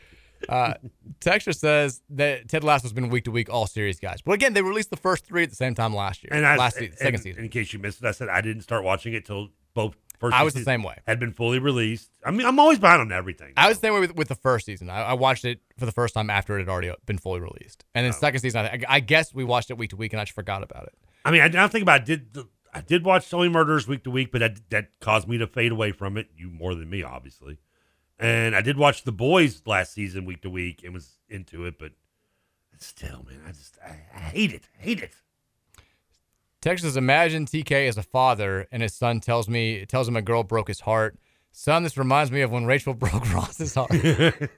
Uh, Texture says that Ted Lasso's been week to week all series guys. But again, they released the first three at the same time last year. And I, last season, and- second season. In case you missed it, I said I didn't start watching it till both first. I was the same way. Had been fully released. I mean, I'm always behind on everything. I was the same way with, with the first season. I, I watched it for the first time after it had already been fully released, and then second season, I, I guess we watched it week to week, and I just forgot about it. I mean, I don't think about. It. Did the, I did watch Only Murders week to week, but that that caused me to fade away from it. You more than me, obviously. And I did watch The Boys last season week to week and was into it, but still, man, I just I, I hate it. Hate it. Texas, imagine TK as a father, and his son tells me tells him a girl broke his heart. Son, this reminds me of when Rachel broke Ross's heart.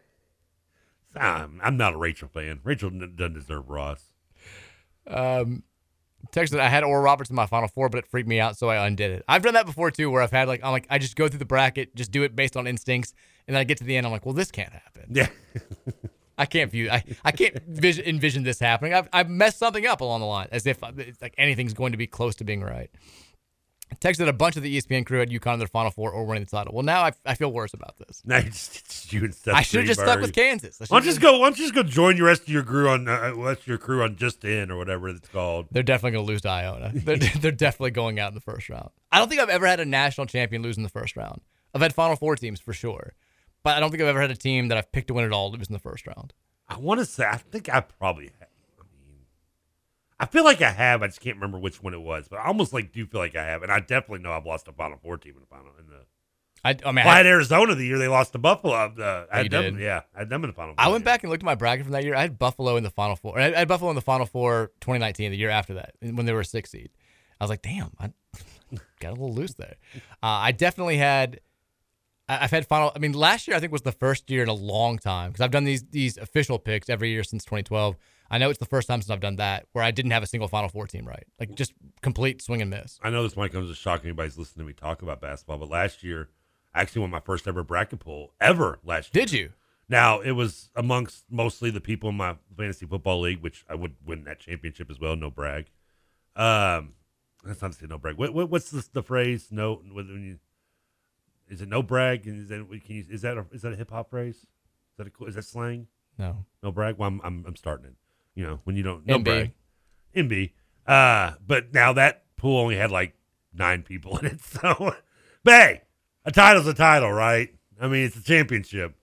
I'm, I'm not a Rachel fan. Rachel doesn't deserve Ross. Um, Texas, I had Oral Roberts in my final four, but it freaked me out, so I undid it. I've done that before too, where I've had like I'm like I just go through the bracket, just do it based on instincts, and then I get to the end, I'm like, well, this can't happen. Yeah. I can't view. I, I can't vision, envision this happening. I've, I've messed something up along the line, as if it's like anything's going to be close to being right. Texted a bunch of the ESPN crew at UConn in their Final Four or winning the title. Well, now I, I feel worse about this. Now it's, it's you and Seth I should've just stuck with Kansas. I Why don't you just go? Why don't you just go join your rest of your crew on uh, rest of your crew on Just In or whatever it's called? They're definitely going to lose to Iona. They're, they're definitely going out in the first round. I don't think I've ever had a national champion lose in the first round. I've had Final Four teams for sure, but I don't think I've ever had a team that I've picked to win it all lose in the first round. I want to say I think I probably. Have. I mean, I feel like I have. I just can't remember which one it was, but I almost like do feel like I have, and I definitely know I've lost a Final Four team in the final. In the I, I mean, well, I I, had Arizona the year they lost to Buffalo. Uh, I had them, did? yeah, I had them in the Final. I Four, went back and looked at my bracket from that year. I had Buffalo in the Final Four. I had Buffalo in the Final Four 2019, the year after that, when they were a six seed. I was like, damn, I got a little loose there. Uh, I definitely had. I've had final. I mean, last year I think was the first year in a long time because I've done these these official picks every year since 2012. I know it's the first time since I've done that where I didn't have a single Final Four team right, like just complete swing and miss. I know this might come as a shock to anybody's listening to me talk about basketball, but last year I actually won my first ever bracket pool ever last year. Did you? Now it was amongst mostly the people in my fantasy football league, which I would win that championship as well. No brag. Um, that's not to say no brag. What, what what's the, the phrase? No, when you is it no brag? And is that can you is that a, is that a hip hop phrase? Is that a, is that slang? No. No brag. Well, I'm I'm, I'm starting it. You know when you don't no MB. brag. MB. Uh, but now that pool only had like nine people in it. So, but hey, a title's a title, right? I mean, it's a championship.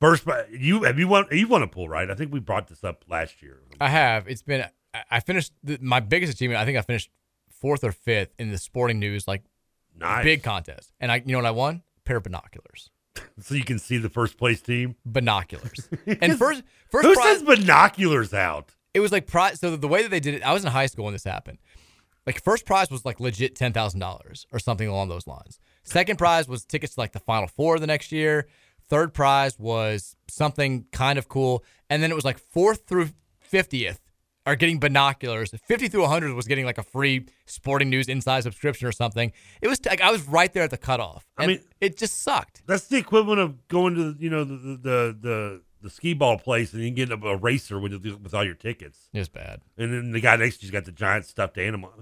First, you have you won? You won a pool, right? I think we brought this up last year. I have. It's been. I- I finished the, my biggest achievement. I think I finished fourth or fifth in the sporting news, like Nice. big contest. And I, you know what I won? A pair of binoculars. So you can see the first place team. Binoculars. and first, first Who prize, sends binoculars out? it was like prize. So the way that they did it, I was in high school when this happened. Like first prize was like legit ten thousand dollars or something along those lines. Second prize was tickets to like the Final Four the next year. Third prize was something kind of cool, and then it was like fourth through fiftieth are getting binoculars. Fifty through hundred was getting like a free Sporting News Inside subscription or something. It was like I was right there at the cutoff. I mean- it just sucked. That's the equivalent of going to you know the the the, the, the ski ball place and you get a, a racer with with all your tickets. It's bad. And then the guy next to you's got the giant stuffed animal.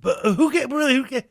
But uh, who get really who get?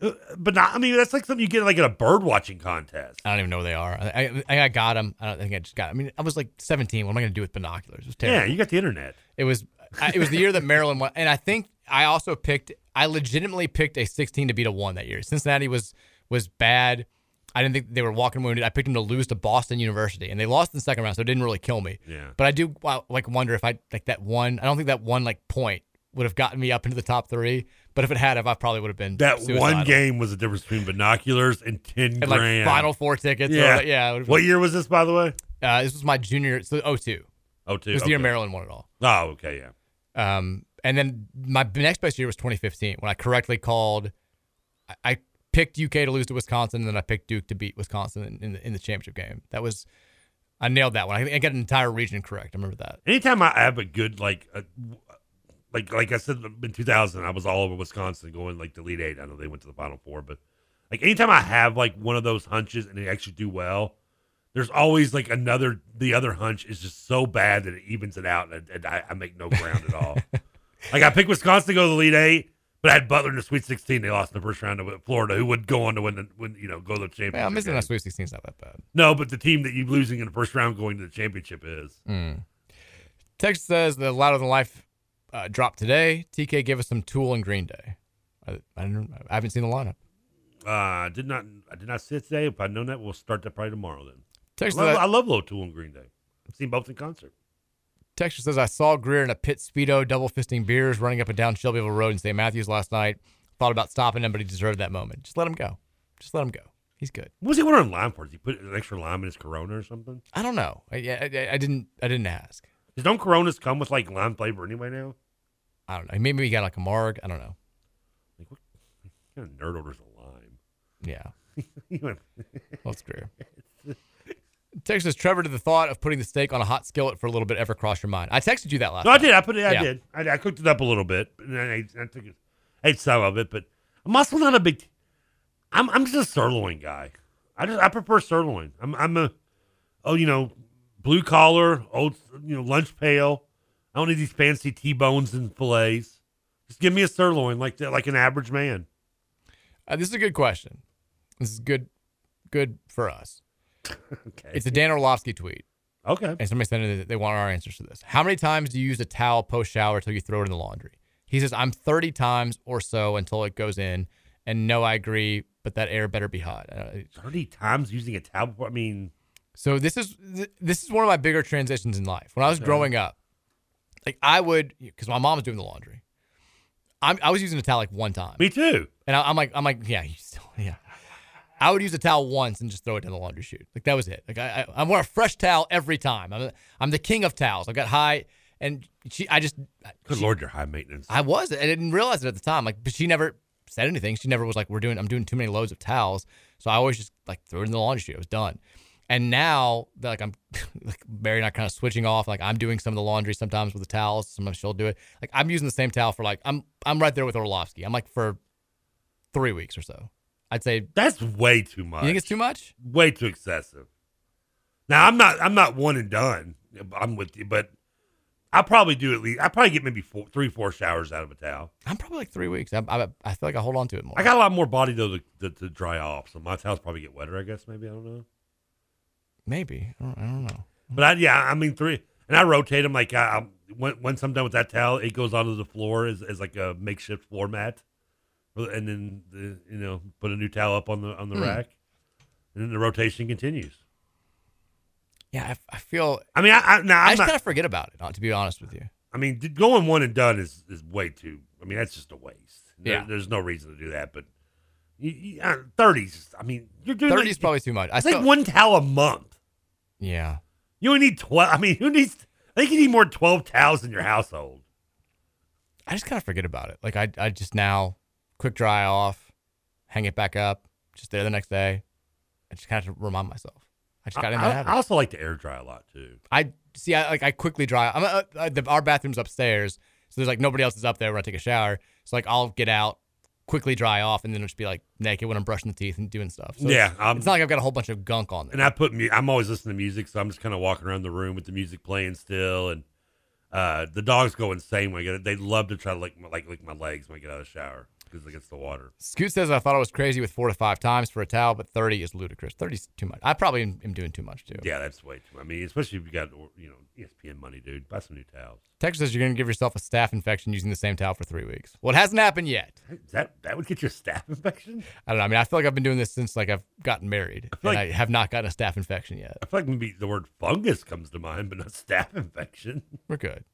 uh, But not. I mean, that's like something you get like at a bird watching contest. I don't even know where they are. I, I, I got them. I don't think I just got. I mean, I was like 17. What am I going to do with binoculars? It was terrible. Yeah, you got the internet. It was. I, it was the year that Maryland won, and I think I also picked. I legitimately picked a 16 to beat a one that year. Cincinnati was was bad. I didn't think they were walking wounded. I picked them to lose to Boston University, and they lost in the second round, so it didn't really kill me. Yeah. But I do like wonder if I like that one. I don't think that one like point would have gotten me up into the top three. But if it had, if I probably would have been That suicidal. one game was the difference between binoculars and ten And, like, grand. Final Four tickets or, Yeah, yeah, What year was this, by the way? Uh, this was my junior, so 02. Oh, two. It was the year. Maryland won it all. Oh, okay, yeah. Um, and then my next best year was 2015 when I correctly called. I, I picked UK to lose to Wisconsin, and then I picked Duke to beat Wisconsin in, in, the, in the championship game. That was, I nailed that one. I, I got an entire region correct. I remember that. Anytime I have a good like, a, like like I said in 2000, I was all over Wisconsin going like the Elite Eight. I know they went to the Final Four, but like anytime I have like one of those hunches and they actually do well, there's always like another. The other hunch is just so bad that it evens it out, and, and I, I make no ground at all. like I picked Wisconsin to go to the lead Eight. But I had Butler in the Sweet 16. They lost in the first round to Florida, who would go on to win, the, win you know, go to the championship. Yeah, missing that Sweet 16 is not that bad. No, but the team that you're losing in the first round going to the championship is. Mm. Text says the Louder Than Life uh, dropped today. TK give us some Tool and Green Day. I, I, I haven't seen the lineup. Uh, I did not. I did not see it today. If I'd known that, we'll start that probably tomorrow. Then. Text I love, I love Low Tool and Green Day. I've seen both in concert. Texture says, I saw Greer in a pit speedo, double fisting beers, running up and down Shelbyville Road in St. Matthews last night. Thought about stopping him, but he deserved that moment. Just let him go. Just let him go. He's good. What was he wearing lime for? Did he put an extra lime in his Corona or something? I don't know. I, I, I didn't. I didn't ask. Does don't Coronas come with like lime flavor anyway now? I don't know. Maybe he got like a marg. I don't know. What kind of nerd orders a lime? Yeah. That's Greer. Text says, Trevor, did the thought of putting the steak on a hot skillet for a little bit ever cross your mind? I texted you that last No, I did. I put it. I Yeah. did. I, I cooked it up a little bit, and then I, I took it, ate some of it. But I'm also not a big. I'm I'm just a sirloin guy. I just I prefer sirloin. I'm I'm a oh you know blue collar old you know lunch pail. I don't need these fancy T bones and fillets. Just give me a sirloin like that, like an average man. Uh, this is a good question. This is good, good for us. Okay. It's a Dan Orlovsky tweet. Okay. And somebody sent that they want our answers to this. How many times do you use a towel post shower till you throw it in the laundry? He says, I'm 30 times or so until it goes in. And no, I agree, but that air better be hot. Uh, Thirty times using a towel. I mean, So this is this is one of my bigger transitions in life. When I was Okay. growing up, like I would, because my mom was doing the laundry. I'm, I was using a towel like one time. me too. And I, I'm like, I'm like, yeah, you still, yeah. I would use a towel once and just throw it in the laundry chute. Like that was it. Like I, I, I want a fresh towel every time. I'm, I'm the king of towels. I got high, and she, I just, Good she- lord, you're high maintenance. I was. I didn't realize it at the time. Like, but she never said anything. She never was like, "We're doing. I'm doing too many loads of towels." So I always just like threw it in the laundry chute. It was done. And now like I'm like Mary and I kind of switching off. Like I'm doing some of the laundry sometimes with the towels. Sometimes she'll do it. Like I'm using the same towel for like I'm I'm right there with Orlovsky. I'm like for three weeks or so. I'd say That's way too much. you think it's too much. way too excessive. Now I'm not I'm not one and done. I'm with you, but I probably do at least I probably get maybe four, three four showers out of a towel. I'm probably like three weeks. I, I, I feel like I hold on to it more. I got a lot more body though to, to, to dry off, so my towels probably get wetter. I guess maybe I don't know, Maybe I don't, I don't know. but I, yeah, I mean three, and I rotate them like I, I, when once I'm done with that towel, it goes onto the floor as, as like a makeshift floor mat, and then the, you know put a new towel up on the on the Hmm. rack, and then the rotation continues. Yeah, I, I feel. I mean, I, I now I I'm just not, kind of forget about it. uh, To be honest with you. I mean, going one and done is is way too. I mean, that's just a waste. There- Yeah. there's no reason to do that. But uh, 30s. I mean, you're doing 30 like- is probably too much. I think like one towel a month. Yeah. You only need twelve. I mean, who needs? I think you need more twelve towels in your household. I just kind of forget about it. Like I, I just now quick dry off, hang it back up, just there the next day. I just kind of remind myself. I just got in I, I, habit. I also like to air dry a lot too. I see. I like I quickly dry. I'm uh, uh, the, our bathroom's upstairs, so there's like nobody else is up there when I take a shower. So like I'll get out, quickly dry off, and then just be like naked when I'm brushing the teeth and doing stuff. So Yeah, it's, I'm- it's not like I've got a whole bunch of gunk on there. And I put mu- I'm always listening to music, so I'm just kind of walking around the room with the music playing still. And uh, the dogs go insane when I get it. They love to try to lick my, like lick my legs when I get out of the shower gets the water. Scoot says I thought it was crazy with four to five times for a towel, but 30 is ludicrous. 30 is too much. I probably am, am doing too much too. Yeah, that's way too. Much. I mean, especially if you got you know ESPN money, dude. Buy some new towels. Texas says you're going to give yourself a staph infection using the same towel for three weeks. Well, it hasn't happened yet. That that would get you a staph infection. I don't know. I mean, I feel like I've been doing this since like I've gotten married, and like- I have not gotten a staph infection yet. I feel like maybe the word fungus comes to mind, but not staph infection. We're good.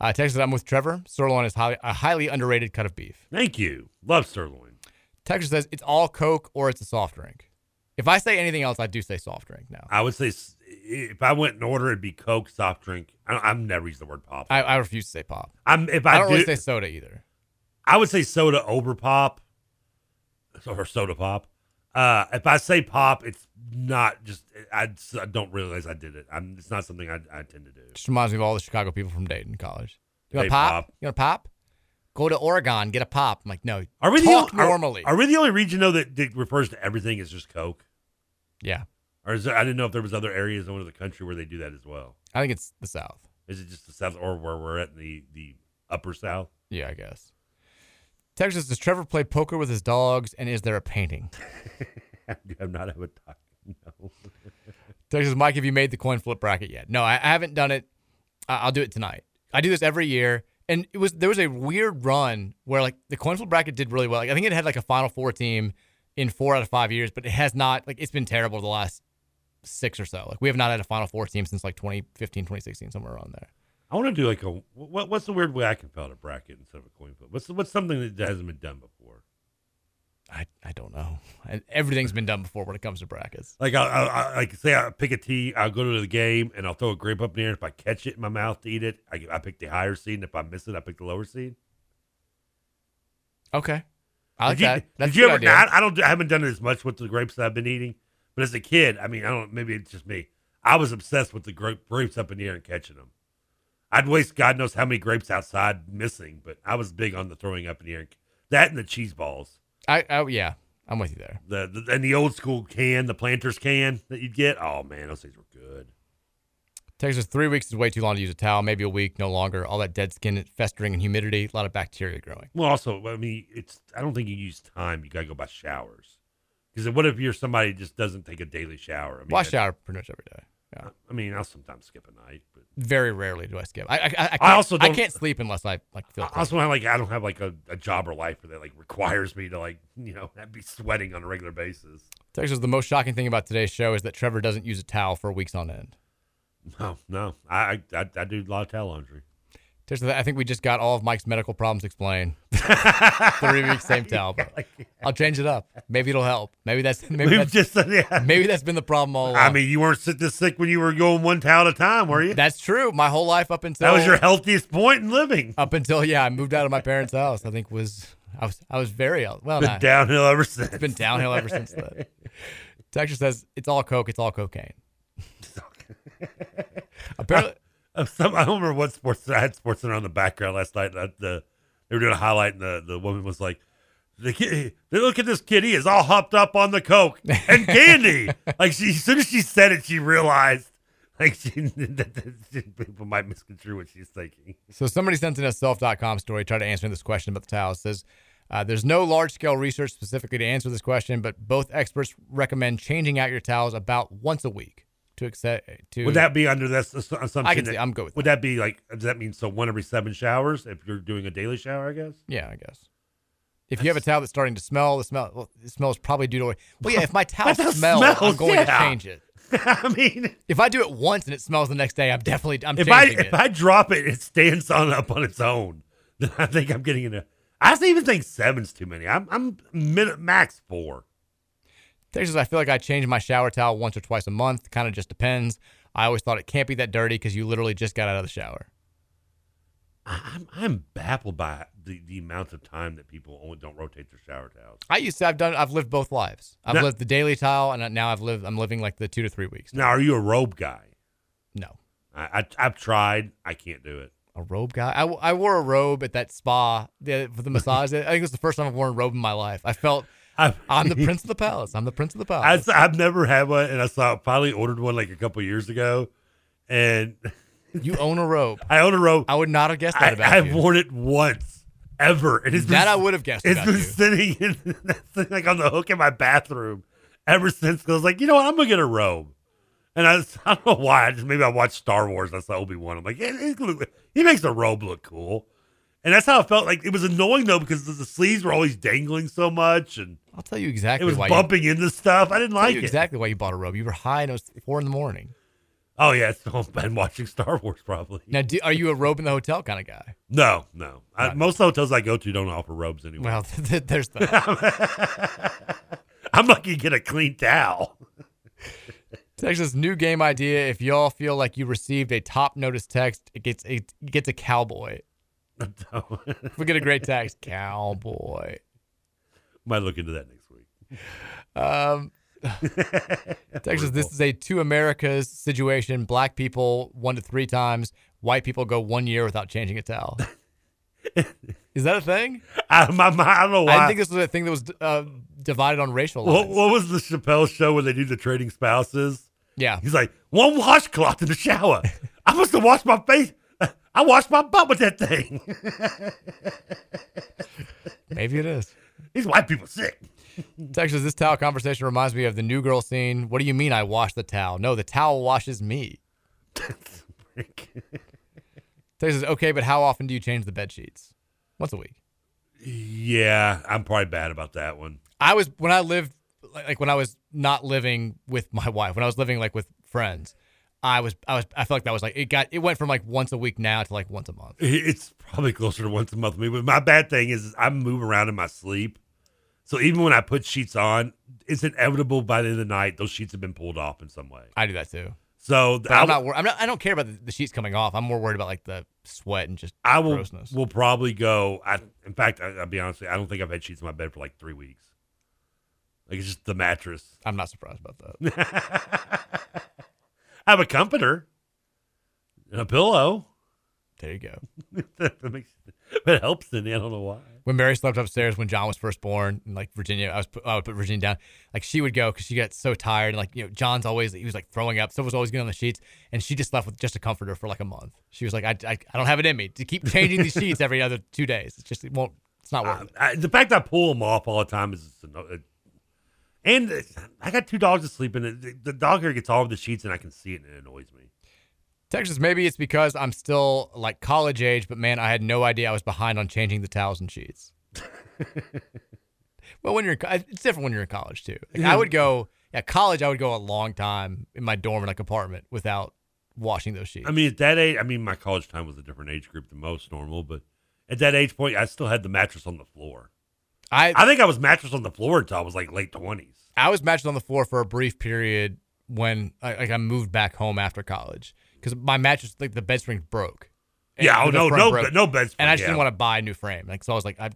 Uh, Texas, says, I'm with Trevor. Sirloin is highly, a highly underrated cut of beef. Thank you. Love sirloin. Texas says it's all Coke or it's a soft drink. If I say anything else, I do say soft drink now. I would say if I went in order, it'd be Coke, soft drink. I, I'm never used the word pop. I, I refuse to say pop. I'm if I, I, don't do, really say soda either. I would say soda over pop, or soda pop. Uh, if I say pop, it's not just. I, I don't realize I did it. I'm. It's not something I, I tend to do. Just reminds me of all the Chicago people from Dayton College. You want Hey, pop? pop. You want pop? Go to Oregon, get a pop. I'm like, no. Are we talk the only, normally? Are, are we the only region though that, that refers to everything as just Coke? yeah, Or is there, I didn't know if there was other areas over the country where they do that as well. I think it's the South. Is it just the South or where we're at in the the upper South? Yeah, I guess. Texas, does Trevor play poker with his dogs, and is there a painting? I'm not have a talk. No. Texas, Mike, have you made the coin flip bracket yet? No, I, haven't done it. I'll do it tonight. I do this every year, and it was there was a weird run where like the coin flip bracket did really well. Like, I think it had like a Final Four team in four out of five years, but it has not like it's been terrible the last six or so. Like we have not had a Final Four team since like 2015, 2016, somewhere around there. I want to do like a what, what's the weird way I can fill out a bracket instead of a coin flip? What's what's something that hasn't been done before? I, I don't know. I, everything's been done before when it comes to brackets. Like I, I, I like say I pick a tee, I'll go to the game and I'll throw a grape up in the air. If I catch it in my mouth to eat it, I, I pick the higher seed, and if I miss it, I pick the lower seed. Okay, I like did you, that. That's did you ever? now, I, I don't. I haven't done it as much with the grapes that I've been eating, but as a kid, I mean, I don't. Maybe it's just me. I was obsessed with the grape, grapes up in the air and catching them. I'd waste God knows how many grapes outside missing, but I was big on the throwing up in the air. That and the cheese balls. I, I yeah, I'm with you there. The, the and the old school can, the planters can that you'd get. Oh man, those things were good. Texas, three weeks is way too long to use a towel. Maybe a week, no longer. All that dead skin, festering, and humidity. A lot of bacteria growing. Well, also, I mean, it's. I don't think you use time. You gotta go by showers. Because what if you're somebody who just doesn't take a daily shower? I mean, Well, I shower pretty much every day. Yeah. I mean, I'll sometimes skip a night, but Very rarely do I skip. I I, I, can't, I also I can't sleep unless I like feel. I also have like I don't have like a, a job or life that like requires me to like you know be sweating on a regular basis. Texas, the most shocking thing about today's show is that Trevor doesn't use a towel for weeks on end. No, no, I I, I do a lot of towel laundry. I think we just got all of Mike's medical problems explained. Three weeks, same towel. I'll change it up. Maybe it'll help. Maybe that's maybe We've that's, just yeah. maybe that's been the problem all along. I mean, you weren't sick this sick when you were going one towel at a time, were you? That's true. My whole life up until That was your healthiest point in living. up until yeah, I moved out of my parents' house. I think was I was I was very well. Been not- downhill ever since. It's been downhill ever since then. Texas says it's all coke. It's all cocaine. Apparently, Some, I don't remember what sports I had sports center on the background last night. the they were doing a highlight, and the, the woman was like, "The kid, they look at this kid. He is all hopped up on the coke and candy." like she, as soon as she said it, she realized like she that, that people might misconstrue what she's thinking. So somebody sent in a self.com story, tried to answer this question about the towel. It says, uh, there's no large scale research specifically to answer this question, but both experts recommend changing out your towels about once a week to accept. To Would that be under this assumption? I can that- see- I'm good with Would that be like? Does that mean so one every seven showers if you're doing a daily shower? I guess. Yeah, I guess. If you have a towel that's starting to smell, the smell well, it smells probably due to. Well, yeah. If my towel That smells, I'm smells, going to change it. I mean, If I do it once and it smells the next day, I'm definitely I'm if I changing if. I drop it, it stands on up on its own. Then I think I'm getting into. I don't even think seven's too many. I'm I'm mid, max four. Texas, I feel like I change my shower towel once or twice a month. Kind of just depends. I always thought it can't be that dirty because you literally just got out of the shower. I'm I'm baffled by the, the amount of time that people only don't rotate their shower towels. I used to. I've done. I've lived both lives. I've Now- lived the daily towel, and now I've lived. I'm living like the two to three weeks. Now, are you a robe guy? No. I, I I've tried. I can't do it. A robe guy. I, I wore a robe at that spa the, for the massage. I think it was the first time I've worn a robe in my life. I felt I've, I'm the prince of the palace. I'm the prince of the palace. I, I've never had one, and I saw finally ordered one like a couple years ago, and you own a robe. I own a robe. I would not have guessed that I, about I've you. worn it once ever. It has That been, I would have guessed It's been you. sitting in that's like on the hook in my bathroom ever since. 'cause I was like, you know what, I'm gonna get a robe, and I, was- I don't know why. I just maybe I watched Star Wars. I saw Obi Wan. I'm like, "Eh, it look- he makes the robe look cool, and that's how it felt. Like it was annoying though because the, the sleeves were always dangling so much, and I'll tell you exactly it was why bumping into stuff. I didn't I'll tell like you it. exactly why you bought a robe. You were high and it was four in the morning. Oh yeah, so I've been watching Star Wars probably. Now, do, are you a robe in the hotel kind of guy? No, no. I, most hotels I go to don't offer robes anymore. Well, there's that. I'm lucky to get a clean towel. Texas new game idea. If y'all feel like you received a top notice text, it gets a it gets a cowboy. we get a great text, cowboy. Might look into that next week. Um, Texas, this is a two Americas situation. Black people one to three times. White people go one year without changing a towel. is that a thing? I, my, my, I don't know why. I think this was a thing that was uh, divided on racial what, lines. what was the Chappelle show when they do the trading spouses? Yeah. He's like, one washcloth in the shower. I must have washed my face. I washed my butt with that thing. Maybe it is. These white people sick. Texas, this towel conversation reminds me of the new girl scene. What do you mean I wash the towel? No, the towel washes me. Texas, okay, but how often do you change the bed sheets? Once a week. Yeah, I'm probably bad about that one. I was when I lived like like, when I was not living with my wife, when I was living like with friends, I was I was I felt like that was like it got it went from like once a week now to like once a month. It's probably closer to once a month me. But my bad thing is, is I move around in my sleep. So even when I put sheets on, it's inevitable by the end of the night those sheets have been pulled off in some way. I do that too. So But I'm not, I'm not I don't care about the, the sheets coming off. I'm more worried about like the sweat and just I will grossness. will probably go. I in fact, I, I'll be honest. with you, I don't think I've had sheets in my bed for like three weeks. Like it's just the mattress. I'm not surprised about that. Have a comforter and a pillow. There you go. that makes, it helps in. I don't know why. when Mary slept upstairs when John was first born, and like Virginia, I was put, I would put Virginia down. Like she would go because she got so tired, and like you know, John's always he was like throwing up. Stuff was always getting on the sheets, and she just left with just a comforter for like a month. She was like, I, I, I don't have it in me to keep changing these sheets every other two days. It's just it won't. It's not worth uh, it. I, the fact that I pull them off all the time is, just and I got two dogs to sleep in. The, dog hair gets all over the sheets, and I can see it, and it annoys me. Texas, maybe it's because I'm still like college age, but man, I had no idea I was behind on changing the towels and sheets. well, when you're in, it's different when you're in college too. Like, I would go, yeah, college, I would go a long time in my dorm in like apartment without washing those sheets. I mean, at that age, I mean, my college time was a different age group than most normal, but at that age point, I still had the mattress on the floor. I I think I was mattress on the floor until I was like late twenties. I was mattress on the floor for a brief period when I, like I moved back home after college because my mattress, like the bed springs broke. Yeah, oh, no, no, broke. no bed And I just yeah. didn't want to buy a new frame. Like so, I was like, I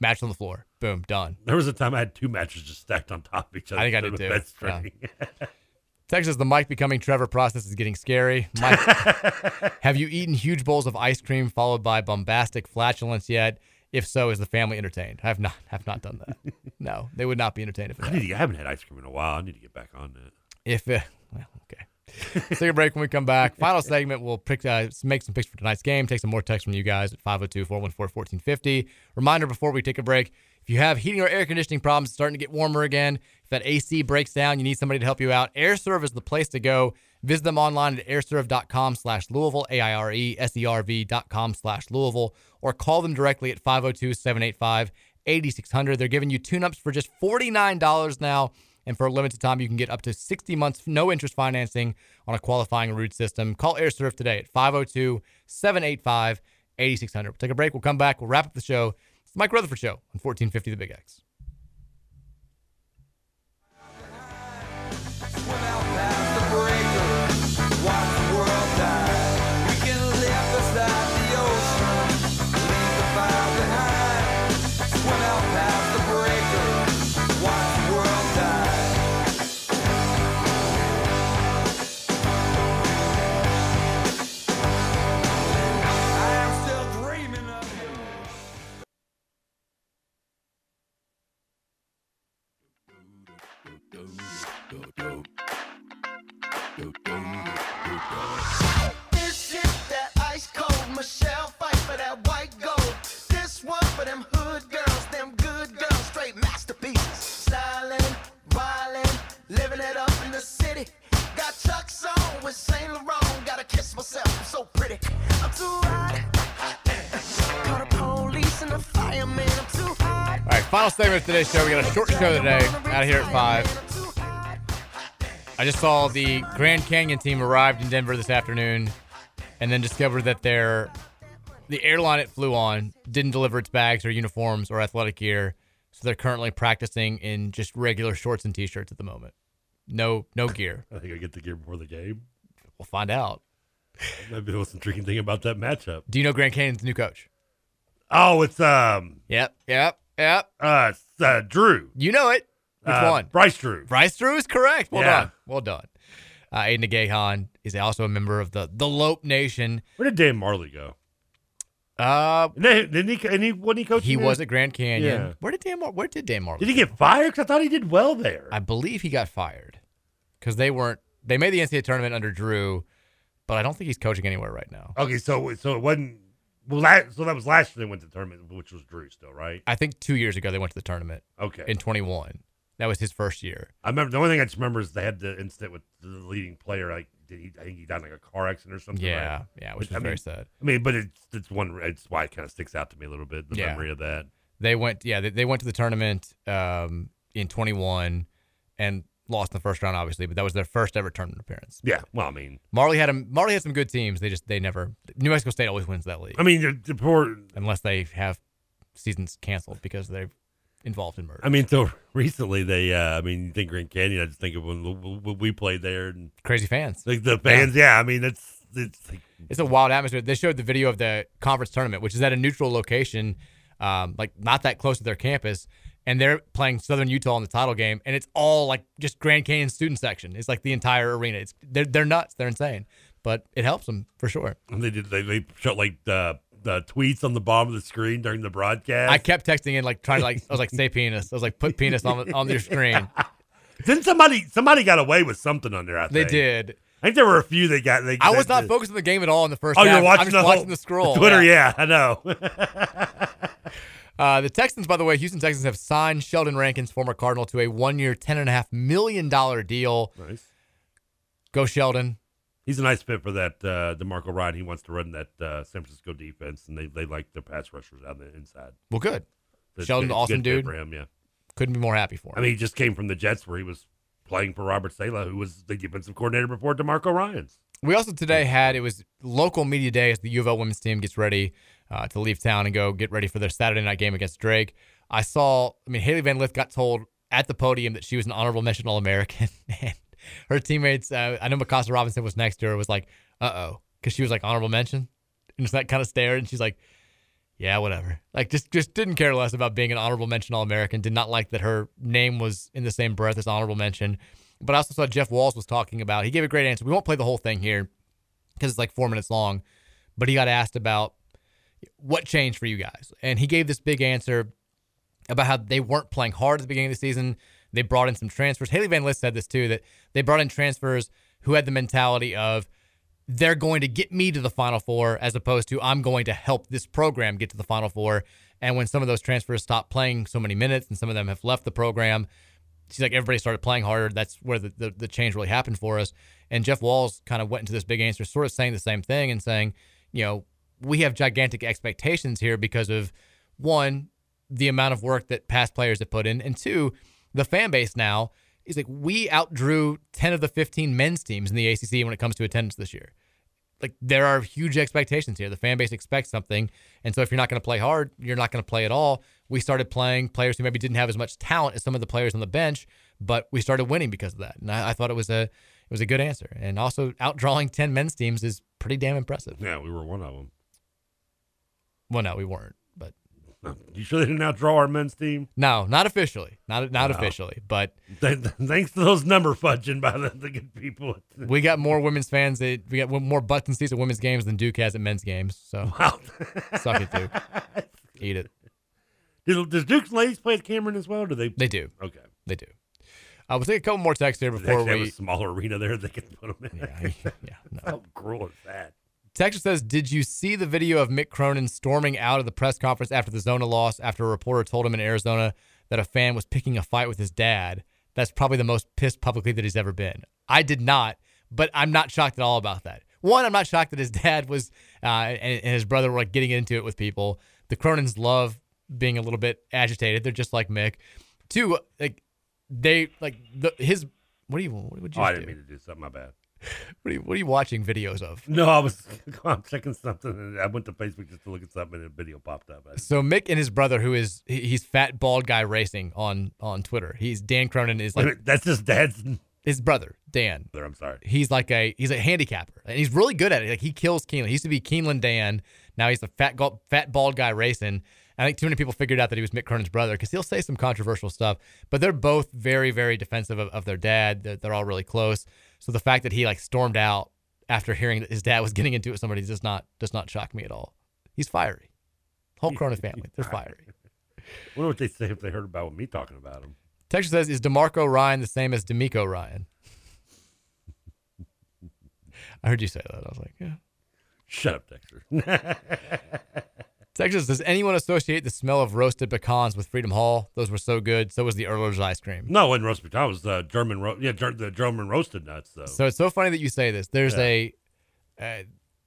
mattress on the floor, boom, done. There was a time I had two mattresses stacked on top of each other. I think I did too. bed spring. Texas, the Mike becoming Trevor process is getting scary. Mike, have you eaten huge bowls of ice cream followed by bombastic flatulence yet? If so, is the family entertained? I have not have not done that. No, they would not be entertained if it I, need to, I haven't had ice cream in a while. I need to get back on that. If uh, well, okay. Let's take a break when we come back. Final segment, we'll pick, uh, make some picks for tonight's game, take some more texts from you guys at 502 414 1450. Reminder before we take a break if you have heating or air conditioning problems, it's starting to get warmer again, if that AC breaks down, you need somebody to help you out, Aire Serv is the place to go. Visit them online at aireserv.com slash Louisville, A I R E S E R V dot com slash Louisville, or call them directly at 502 785 8600. They're giving you tune-ups for just $49 now. And for a limited time, you can get up to 60 months no interest financing on a qualifying root system. Call Aire Serv today at 502 785 8600. We'll take a break. We'll come back. We'll wrap up the show. It's the Mike Rutherford Show on 1450 The Big X. living it up in the city. Got Chuck's on with Saint Laurent. Gotta kiss myself, I'm so pretty. I'm too hot. Call the police and the fireman. I'm too hot. All right, final segment of today's show. We got a short show today. Out of here at five. I just saw the Grand Canyon team arrived in Denver this afternoon, and then discovered that their the airline it flew on didn't deliver its bags or uniforms or athletic gear, so they're currently practicing in just regular shorts and t-shirts at the moment. No, no gear. I think I get the gear before the game. We'll find out. Maybe there was some intriguing thing about that matchup. Do you know Grand Canyon's new coach? Oh, it's um. Yep, yep, yep. Uh, it's, uh Drew. You know it. Which Uh, one? Bryce Drew. Bryce Drew is correct. Well Yeah. done. Well done. Uh, Aidan Igiehon is also a member of the the Lope Nation. Where did Dan Majerle go? Uh, Didn't he? And he wasn't he coaching? he was at Grand Canyon. Yeah. Where did Dan? Mar- Where did Dan Majerle? Did he get fired? Because I thought he did well there. I believe he got fired because they weren't. They made the NCAA tournament under Drew, but I don't think he's coaching anywhere right now. Okay, so so it wasn't. Well, that, so that was last year they went to the tournament, which was Drew still, right? I think two years ago they went to the tournament. Okay. In 21, that was his first year. I remember the only thing I just remember is they had the incident with the leading player. Like, did he? I think he died in like a car accident or something. Yeah, right? yeah, which was I very mean- sad. I mean, but it's it's one. It's why it kind of sticks out to me a little bit. The Yeah. memory of that. They went, yeah, they, they went to the tournament um, in 21 and lost in the first round, obviously, but that was their first ever tournament appearance. Yeah. Well, I mean, Majerle had a, Majerle had some good teams. They just they never. New Mexico State always wins that league. I mean, the, the poor. unless they have seasons canceled because they're involved in murder. I mean, so recently they. uh I mean, you think Grand Canyon? I just think of when, when we played there and Crazy fans. like the fans. Yeah, I mean, it's it's like, It's a wild atmosphere. They showed the video of the conference tournament, which is at a neutral location, um, like not that close to their campus, and they're playing Southern Utah in the title game, and it's all like just Grand Canyon student section. It's like the entire arena. It's they're they're nuts. They're insane, but it helps them for sure. and they did. They they showed like the the tweets on the bottom of the screen during the broadcast. I kept texting in like trying to like I was like say penis. I was like put penis on on your screen. Didn't somebody somebody got away with something on there? I think. They did. I think there were a few that got. They, I was not focused on the game at all in the first. Oh, half. you're watching the watching whole- the scroll. Twitter, yeah, I know. Uh, the Texans, by the way, Houston Texans have signed Sheldon Rankins, former Cardinal, to a one-year, ten and a half million dollar deal. Nice. Go Sheldon. He's a nice fit for that uh, DeMeco Ryan. He wants to run that uh, San Francisco defense, and they, they like their pass rushers on the inside. Well, good. It's Sheldon's good- awesome good dude. for him. Yeah, Couldn't be more happy for him. I mean, he just came from the Jets where he was playing for Robert Saleh, who was the defensive coordinator before DeMeco Ryans. We also today had it was local media day as the U of L women's team gets ready uh, to leave town and go get ready for their Saturday night game against Drake. I saw, I mean, Hailey Van Lith got told at the podium that she was an honorable mention All American, and her teammates, uh, I know Mykasa Robinson was next to her, was like, "Uh oh," because she was like honorable mention, and just that kind of stare, and she's like, "Yeah, whatever." Like just just didn't care less about being an honorable mention All American. Did not like that her name was in the same breath as honorable mention. But I also saw Jeff Walz was talking about. He gave a great answer. We won't play the whole thing here because it's like four minutes long. But he got asked about what changed for you guys, and he gave this big answer about how they weren't playing hard at the beginning of the season. They brought in some transfers. Hailey Van Lith said this too that they brought in transfers who had the mentality of they're going to get me to the Final Four as opposed to I'm going to help this program get to the Final Four. And when some of those transfers stopped playing so many minutes and some of them have left the program, she's like, everybody started playing harder. That's where the, the, the change really happened for us. And Jeff Walz kind of went into this big answer, sort of saying the same thing and saying, you know, we have gigantic expectations here because of one, the amount of work that past players have put in, and two, the fan base now is like we outdrew 10 of the 15 men's teams in the ACC when it comes to attendance this year. Like there are huge expectations here. The fan base expects something, and so if you're not going to play hard, you're not going to play at all. We started playing players who maybe didn't have as much talent as some of the players on the bench, but we started winning because of that. And I, I thought it was a it was a good answer. And also outdrawing 10 men's teams is pretty damn impressive. Yeah, we were one of them. Well, no, we weren't. You sure they didn't outdraw our men's team? no, not officially, not not No. officially, but Th- th- Thanks to those number fudging by the, the good people. we got more women's fans. That, we got more butts and seats at women's games than Duke has at men's games. So Wow. suck it, Duke. Eat it. Does, does Duke's ladies play at Cameron as well? Or do they? They do. Okay. They do. Uh, I will take a couple more texts here Do they before have we. a smaller arena there they can put them in. Yeah, yeah, no. How cruel is that? Texas says, "Did you see the video of Mick Cronin storming out of the press conference after the Zona loss? After a reporter told him in Arizona that a fan was picking a fight with his dad. That's probably the most pissed publicly that he's ever been. I did not, but I'm not shocked at all about that. One, I'm not shocked that his dad was uh, and, and his brother were like getting into it with people. The Cronins love being a little bit agitated. They're just like Mick. Two, like they like the his. What do you? Want? What would you? Oh, I do? didn't mean to do something. My bad. What are you, what are you watching videos of? No, I was I'm checking something and I went to Facebook just to look at something and a video popped up. So Mick and his brother, who is he- he's fat bald guy racing on on Twitter. He's Dan Cronin is like minute, That's his dad's. his brother Dan. Brother, I'm sorry. He's like a he's a handicapper and he's really good at it. Like he kills Keeneland. He used to be Keeneland Dan. Now he's a fat fat bald guy racing. I think too many people figured out that he was Mick Cronin's brother because he'll say some controversial stuff. But they're both very very defensive of, of their dad. They're, they're all really close. So the fact that he like stormed out after hearing that his dad was getting into it with somebody does not does not shock me at all. He's fiery. Whole Cronin family, they're fiery. wonder what they say if they heard about me talking about him. Texas says, "Is Demarco Ryan the same as D'Amico Ryan?" I heard you say that. I was like, "Yeah." Shut up, Dexter. Texas, does anyone associate the smell of roasted pecans with Freedom Hall? Those were so good. So was the Ehrler's ice cream. no, it wasn't roast potato. It was uh, German ro- yeah, ger- the German roasted nuts though. So it's so funny that you say this. There's Yeah. a, uh,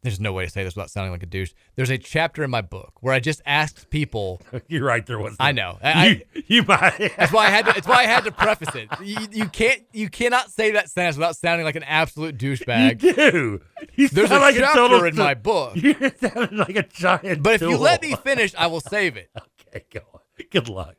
there's no way to say this without sounding like a douche. There's a chapter in my book where I just asked people. You're right. There was. I know. I, you, you might. That's why I had to. It's why I had to preface it. You, you can't. You cannot say that sentence without sounding like an absolute douchebag. You do. You There's a like a chapter total in my book. You sound like a giant. But if you let me finish, I will save it. okay, go on. Good luck.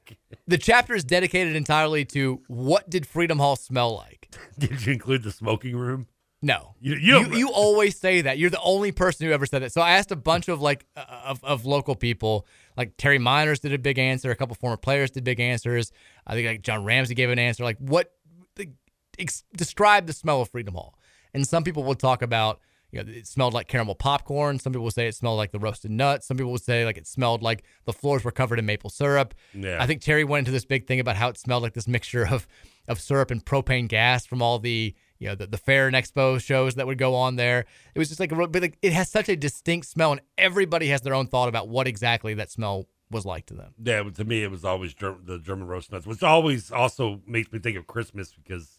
The chapter is dedicated entirely to what did Freedom Hall smell like. Did you include the smoking room? No, You- you you, you, always say that. You're the only person who ever said that. So I asked a bunch of like uh, of, of local people. Like Terry Meiners did a big answer. A couple former players did big answers. I think like John Ramsey gave an answer. Like what the, ex, describe the smell of Freedom Hall. And some people will talk about you know it smelled like caramel popcorn. Some people will say it smelled like the roasted nuts. Some people will say like it smelled like the floors were covered in maple syrup. Yeah. I think Terry went into this big thing about how it smelled like this mixture of of syrup and propane gas from all the you know the, the fair and expo shows that would go on there. It was just like, but like it has such a distinct smell, and everybody has their own thought about what exactly that smell was like to them. Yeah, to me, it was always Ger- the German roast nuts, which always also makes me think of Christmas because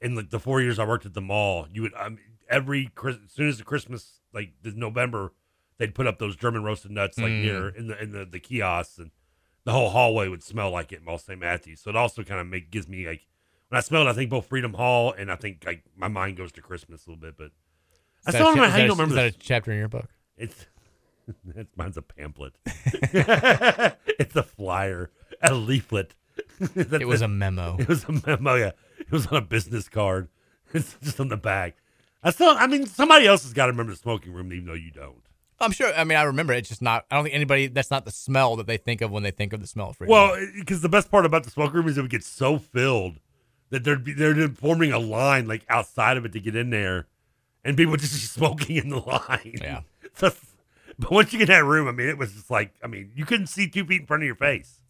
in like the four years I worked at the mall, you would um, every as soon as the Christmas like the November, they'd put up those German roasted nuts like Mm. near in the in the, the kiosks, and the whole hallway would smell like it in Mall St. Matthews. So it also kind of make gives me like when I smell it, I think both Freedom Hall and I think like my mind goes to Christmas a little bit, but I Is that still don't know how you don't remember Is that a chapter in your book? It's it's mine's a pamphlet. it's a flyer, a leaflet. It was a memo. It was a memo. Yeah, it was on a business card. It's just on the back. I still. I mean, somebody else has got to remember the smoking room, even though you don't. I'm sure. I mean, I remember. It's just not. I don't think anybody. That's not the smell that they think of when they think of the smell of Freedom. Well, because eh, the best part about the smoking room is it would get so filled that there'd be they're forming a line like outside of it to get in there, and people just smoking in the line. Yeah. So, but once you get that room, I mean, it was just like I mean, you couldn't see two feet in front of your face.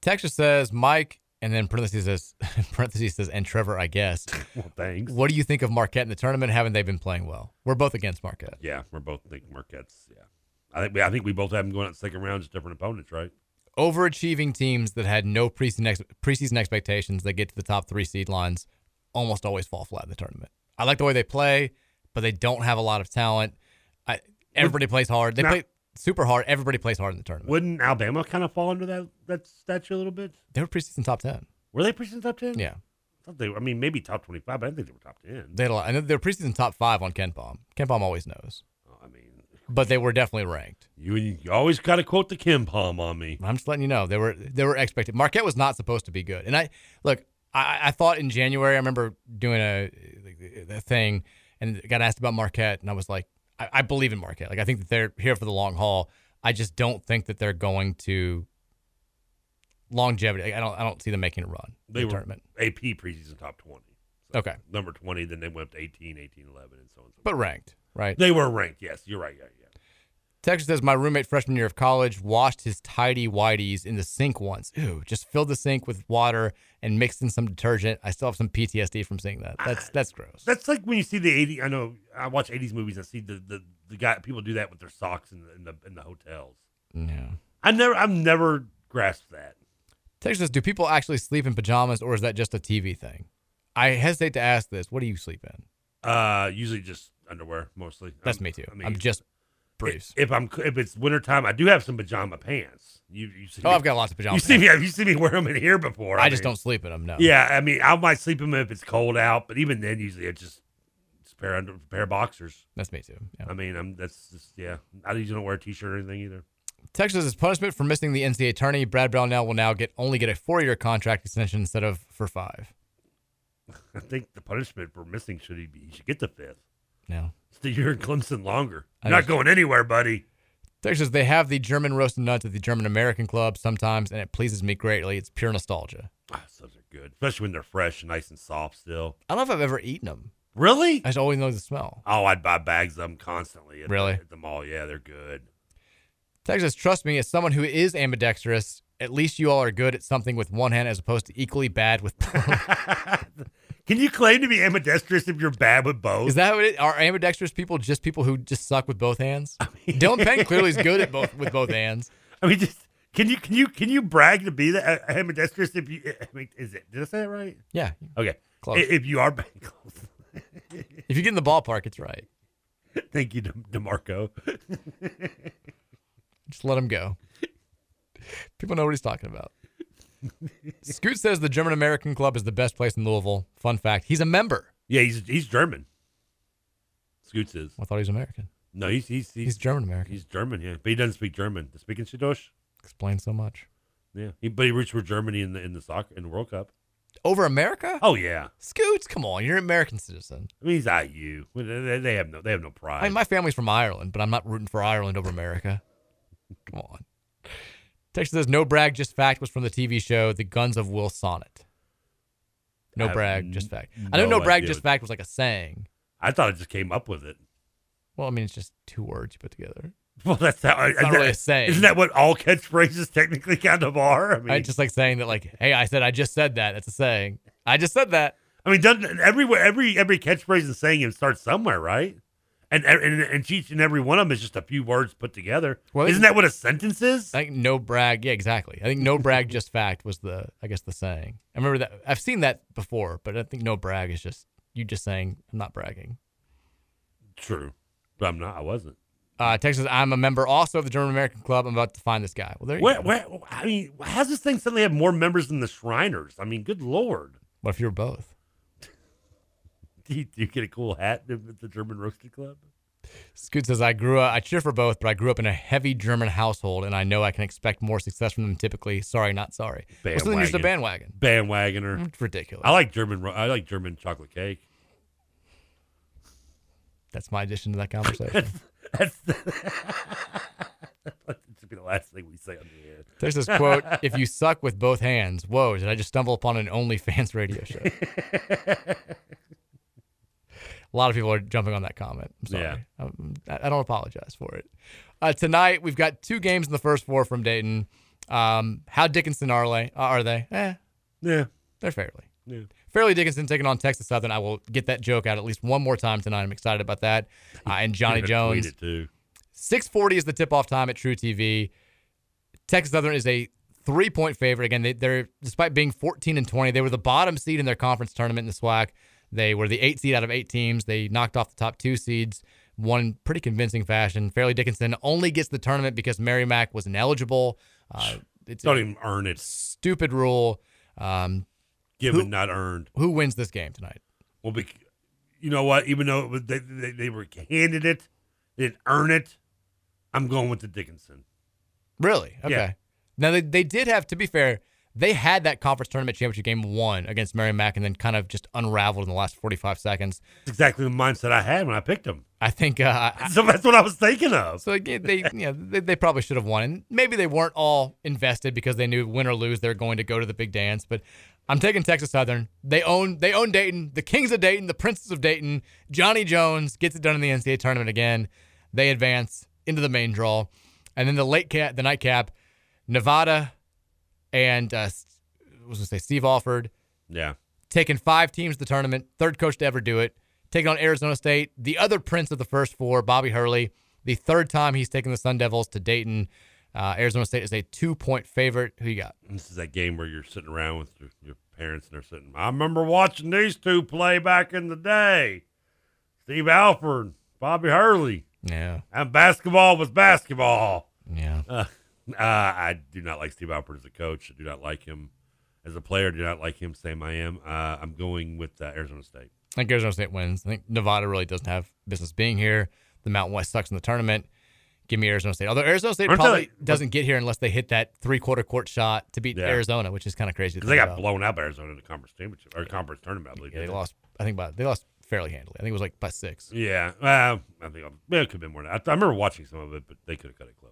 Texas says Mike, and then parentheses says parentheses says and Trevor. I guess. Well, thanks. What do you think of Marquette in the tournament? Haven't they been playing well? We're both against Marquette. Yeah, we're both think Marquette's. Yeah, I think we, I think we both have them going out second round, just different opponents, right? Overachieving teams that had no preseason ex- preseason expectations that get to the top three seed lines almost always fall flat in the tournament. I like the way they play, but they don't have a lot of talent. I, everybody plays hard. They play. super hard. Everybody plays hard in the tournament. Wouldn't Alabama kind of fall under that that statue a little bit? They were preseason top ten. Were they preseason top ten? Yeah. I they. were- I mean, maybe top twenty-five, but I didn't think they were top ten. They had a lot. I know they're preseason top five on KenPom. Ken Palm always knows. But they were definitely ranked. You you always got to quote the KenPom on me. I'm just letting you know they were they were expected. Marquette was not supposed to be good, and I look. I, I thought in January I remember doing a, a thing and got asked about Marquette, and I was like, I, I believe in Marquette. Like I think that they're here for the long haul. I just don't think that they're going to longevity. I don't I don't see them making a run. They the were tournament. AP preseason top twenty. So Okay. Number twenty, then they went up to 18, 18, 11, and so on. and so but ranked, right? They were ranked. Yes, you're right. Yeah, yeah. Texas says my roommate freshman year of college washed his tidy whities in the sink once. Ooh, just filled the sink with water and mixed in some detergent. I still have some PTSD from seeing that. That's that's gross. That's like when you see the eighty. I know I watch eighties movies. and see the the, the guy people do that with their socks in the in the, in the hotels. Yeah. I never I've never grasped that. Texas says, do people actually sleep in pajamas or is that just a TV thing? I hesitate to ask this. What do you sleep in? Uh, usually just underwear mostly. That's I'm- me too. I mean, I'm just briefs. If I'm if it's wintertime, I do have some pajama pants. You you see Oh, me- I've got lots of pajama You see me you see me wear them in here before. I just mean- don't sleep in them. No. Yeah, I mean I might sleep in them if it's cold out, but even then usually it's just it's a pair under pair of boxers. That's me too. Yeah. I mean I'm that's just yeah. I usually don't wear a t-shirt or anything either. Texas is punishment for missing the NCAA tourney. Brad Brownell will now get only get a four year contract extension instead of for five. I think the punishment for missing should he be he should get the fifth. No. Stay here in Clemson longer. You're not going anywhere, buddy. Texas, they have the German roasted nuts at the German American Club sometimes, and it pleases me greatly. It's pure nostalgia. Ah, those are good, especially when they're fresh nice and soft still. I don't know if I've ever eaten them. Really? I just always know the smell. Oh, I'd buy bags of them constantly. At Really? The, at the mall, yeah, they're good. Texas, trust me, as someone who is ambidextrous, at least you all are good at something with one hand as opposed to equally bad with both. Can you claim to be ambidextrous if you're bad with both? Is that what it, are ambidextrous people just people who just suck with both hands? Dylan Penn clearly is good at both with both hands. I mean, just can you can you can you brag to be the uh, ambidextrous if you? I mean, is it? Did I say that right? Yeah. Okay. Close. I- If you are close. If you get in the ballpark, it's right. Thank you, De- Demarco. Just let him go. People know what he's talking about. Scoot says the German American Club is the best place in Louisville. Fun fact: he's a member. Yeah, he's he's German. Scoots is. I thought he was American. No, he's he's He's German American. He's German, yeah, but he doesn't speak German. Speaking Shadosh. Explains so much. Yeah, he, but he roots for Germany in the in the soccer in the World Cup. Over America? Oh yeah, Scoots, come on, you're an American citizen. I mean he's IU. They, they have no they have no pride. I mean, my family's from Ireland, but I'm not rooting for Ireland over America. Come on. Texas says no brag, just fact was from the TV show The Guns of Will Sonnett. No I brag, just fact. I know no no brag, just fact was like a saying. I thought I just came up with it. Well, I mean, it's just two words you put together. Well, that's how. It's not really a saying. Isn't that what all catchphrases technically kind of are? I mean, I just like saying that, like, hey, I said I just said that. That's a saying. I just said that. I mean, doesn't everywhere every every catchphrase and saying it starts somewhere, right? And and and each and every one of them is just a few words put together. Well, Isn't that what a sentence is? I think no brag. Yeah, exactly. I think no brag, just fact was the, I guess, the saying. I remember that. I've seen that before, but I think no brag is just you just saying I'm not bragging. True, but I'm not. I wasn't. Uh, Texas, I'm a member also of the German American Club. I'm about to find this guy. Well, there you Where, go. where, I mean, how's this thing suddenly have more members than the Shriners? I mean, good lord. What if you were both? Do you, get a cool hat at the German Roasted Club? Scoot says, I grew up, I cheer for both, but I grew up in a heavy German household, and I know I can expect more success from them typically. Sorry, not sorry. What's the just a bandwagon? Bandwagoner. It's ridiculous. I like German. I like German chocolate cake. That's my addition to that conversation. That's that should be the last thing we say on the air. There's this quote If you suck with both hands, whoa, did I just stumble upon an OnlyFans radio show? A lot of people are jumping on that comment. I'm sorry. Yeah. Um, I, I don't apologize for it. Uh, tonight, we've got two games in the first four from Dayton. Um, how Dickinson are they? Are they? Eh, Yeah. they're fairly. Yeah. Fairleigh Dickinson taking on Texas Southern. I will get that joke out at least one more time tonight. I'm excited about that. Uh, and Johnny You're gonna tweet Jones. 640 is the tip-off time at truTV. Texas Southern is a three-point favorite. Again, they, they're despite being 14 and 20, they were the bottom seed in their conference tournament in the SWAC. They were the eight seed out of eight teams. They knocked off the top two seeds, won in pretty convincing fashion. Fairleigh Dickinson only gets the tournament because Merrimack was ineligible. Uh, it's Don't even earn it. Stupid rule. Um, Given, who- not earned. Who wins this game tonight? Well, be, you know what? Even though they, they they were handed it, they didn't earn it. I'm going with the Dickinson. Really? Okay. Yeah. Now they, they did have, to be fair, they had that conference tournament championship game won against Merrimack and then kind of just unraveled in the last 45 seconds. It's exactly the mindset I had when I picked them. I think uh, I- So that's what I was thinking of. So again, they, you know, they they probably should have won, and maybe they weren't all invested because they knew win or lose they're going to go to the big dance. But I'm taking Texas Southern. They own they own Dayton, the Kings of Dayton, the Princes of Dayton. Johnny Jones gets it done in the NCAA tournament again. They advance into the main draw, and then the late cap, the nightcap, Nevada, and uh, was gonna say Steve Alford Yeah. taking five teams to the tournament, third coach to ever do it, taking on Arizona State, the other prince of the first four, Bobby Hurley, the third time he's taken the Sun Devils to Dayton. Uh, Arizona State is a two point favorite. Who you got? This is that game where you're sitting around with your, your parents and they're sitting. I remember watching these two play back in the day. Steve Alford, Bobby Hurley. Yeah. And basketball was basketball. Yeah. Uh, uh, I do not like Steve Alford as a coach. I do not like him as a player. I Do not like him. Same I am. Uh, I'm going with uh, Arizona State. I think Arizona State wins. I think Nevada really doesn't have business being here. The Mountain West sucks in the tournament. Give me Arizona State. Although Arizona State Aren't probably they- doesn't get here unless they hit that three quarter court shot to beat Yeah. Arizona, which is kind of crazy. they got about. blown out by Arizona in the conference championship or conference tournament. I believe Yeah, they didn't lost. I think by they lost fairly handily. I think it was like by six. Yeah, well, I think it could have been more. Than, I, I remember watching some of it, but they could have cut it closer.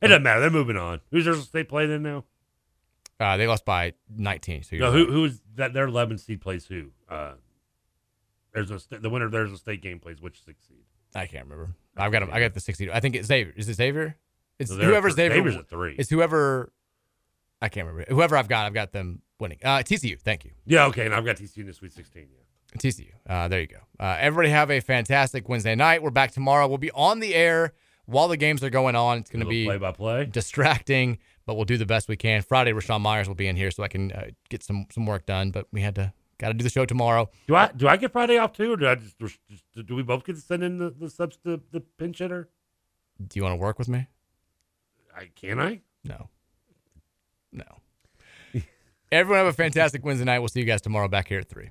It doesn't matter. They're moving on. Who's Arizona State playing in now? Uh, they lost by 19. So you're No, right. who who's that? Their 11 seed plays who? Uh, there's a the winner. There's a state game plays which six seed? I can't remember. I've got 'em- I got the 60. I think it's Xavier. Is it Xavier? It's No, they're whoever. Xavier. Xavier's at three. It's whoever. I can't remember. Whoever I've got, I've got them winning. Uh, TCU. Thank you. Yeah, okay. And I've got TCU in the Sweet 16. Yeah. TCU. Uh, there you go. Uh, everybody have a fantastic Wednesday night. We're back tomorrow. We'll be on the air while the games are going on. It's going to be play-by-play. distracting, but we'll do the best we can. Friday, Rashawn Myers will be in here so I can uh, get some some work done. But we had to got to do the show tomorrow. Do I do I get Friday off too, or do I just, just do we both get to send in the the subs the, the pinch hitter? Do you want to work with me? I can I? No. No. Everyone have a fantastic Wednesday night. We'll see you guys tomorrow back here at three.